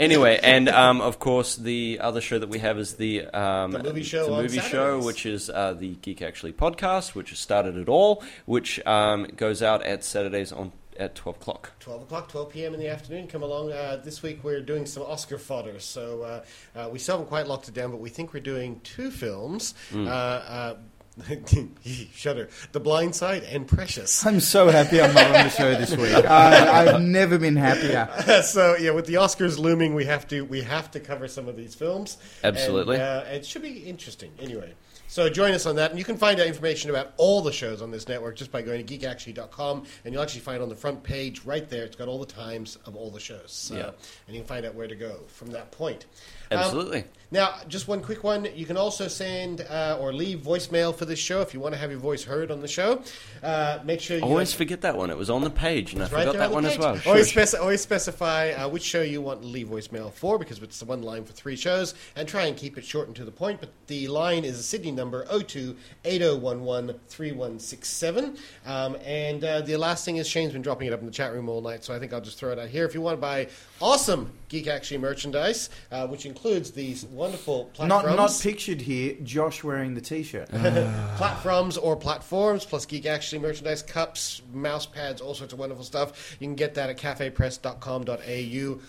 B: Anyway, and um, of course the other show that we have is the um,
C: The movie show
B: the
C: on
B: movie show,
C: Saturdays.
B: which is uh, the Geek Actually podcast, which has started it all, which um, goes out at Saturdays on at twelve o'clock.
C: 12 o'clock, 12 p.m. in the afternoon. Come along. Uh, this week we're doing some Oscar fodder. So uh, uh, we still haven't quite locked it down, but we think we're doing two films.
B: Mm.
C: Uh, uh, [LAUGHS] Shudder. The Blind Side and Precious.
D: I'm so happy I'm not on the show this week. I, [LAUGHS] I've never been happier. [LAUGHS]
C: so yeah, with the Oscars looming, we have to we have to cover some of these films.
B: Absolutely.
C: And, uh, it should be interesting. Anyway, so join us on that, and you can find out information about all the shows on this network just by going to geekactually.com, and you'll actually find on the front page right there. It's got all the times of all the shows. So,
B: Yeah.
C: and you can find out where to go from that point. Um,
B: Absolutely.
C: now, just one quick one. You can also send uh, or leave voicemail for this show if you want to have your voice heard on the show. Uh, make sure you
B: Always forget that one. It was on the page, and I
C: right
B: forgot that
C: on
B: one as
C: page.
B: well.
C: Always,
B: Shush.
C: speci- always specify uh, which show you want to leave voicemail for because it's the one line for three shows and try and keep it short and to the point. But the line is a Sydney number 02 8011 3167. Um, and uh, the last thing is Shane's been dropping it up in the chat room all night, so I think I'll just throw it out here. If you want to buy awesome Geek Actually merchandise, uh, which includes these wonderful platforms.
D: not pictured here. Josh wearing the t-shirt. [LAUGHS]
C: platforms or platforms, plus Geek Actually merchandise, cups, mouse pads, all sorts of wonderful stuff. You can get that at cafepress.com.au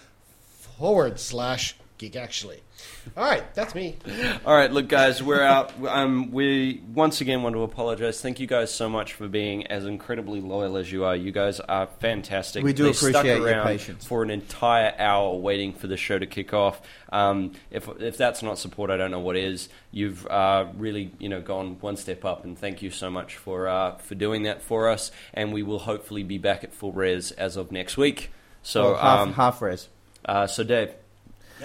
C: forward slash Geek Actually. All right, that's me.
B: All right, look, guys, we're out. Um, we once again want to apologize. Thank you guys so much for being as incredibly loyal as you are. You guys are fantastic.
D: We do
B: They stuck
D: appreciate your
B: around
D: patience.
B: for an entire hour waiting for the show to kick off. Um, if if that's not support, I don't know what is. You've uh, really, you know, gone one step up, and thank you so much for uh, for doing that for us. And we will hopefully be back at full res as of next week. So,
D: Well, half,
B: um,
D: half res.
B: uh, so Dave,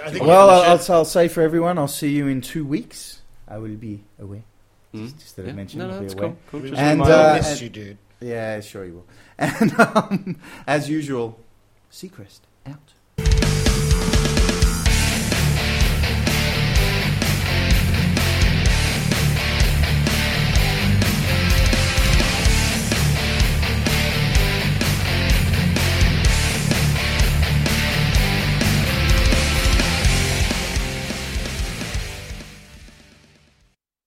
C: I
D: Well,
C: we
D: I'll, I'll, I'll say for everyone, I'll see you in two weeks. I will be away.
B: Hmm?
D: Just that I mentioned,
B: No,
D: I'll
B: no,
D: be
B: that's
D: away.
B: cool. Cool.
D: And,
B: remind
D: uh,
B: me.
C: missed
D: and-
C: you, dude.
D: Yeah, sure you will. [LAUGHS] And um, as usual, Seacrest out.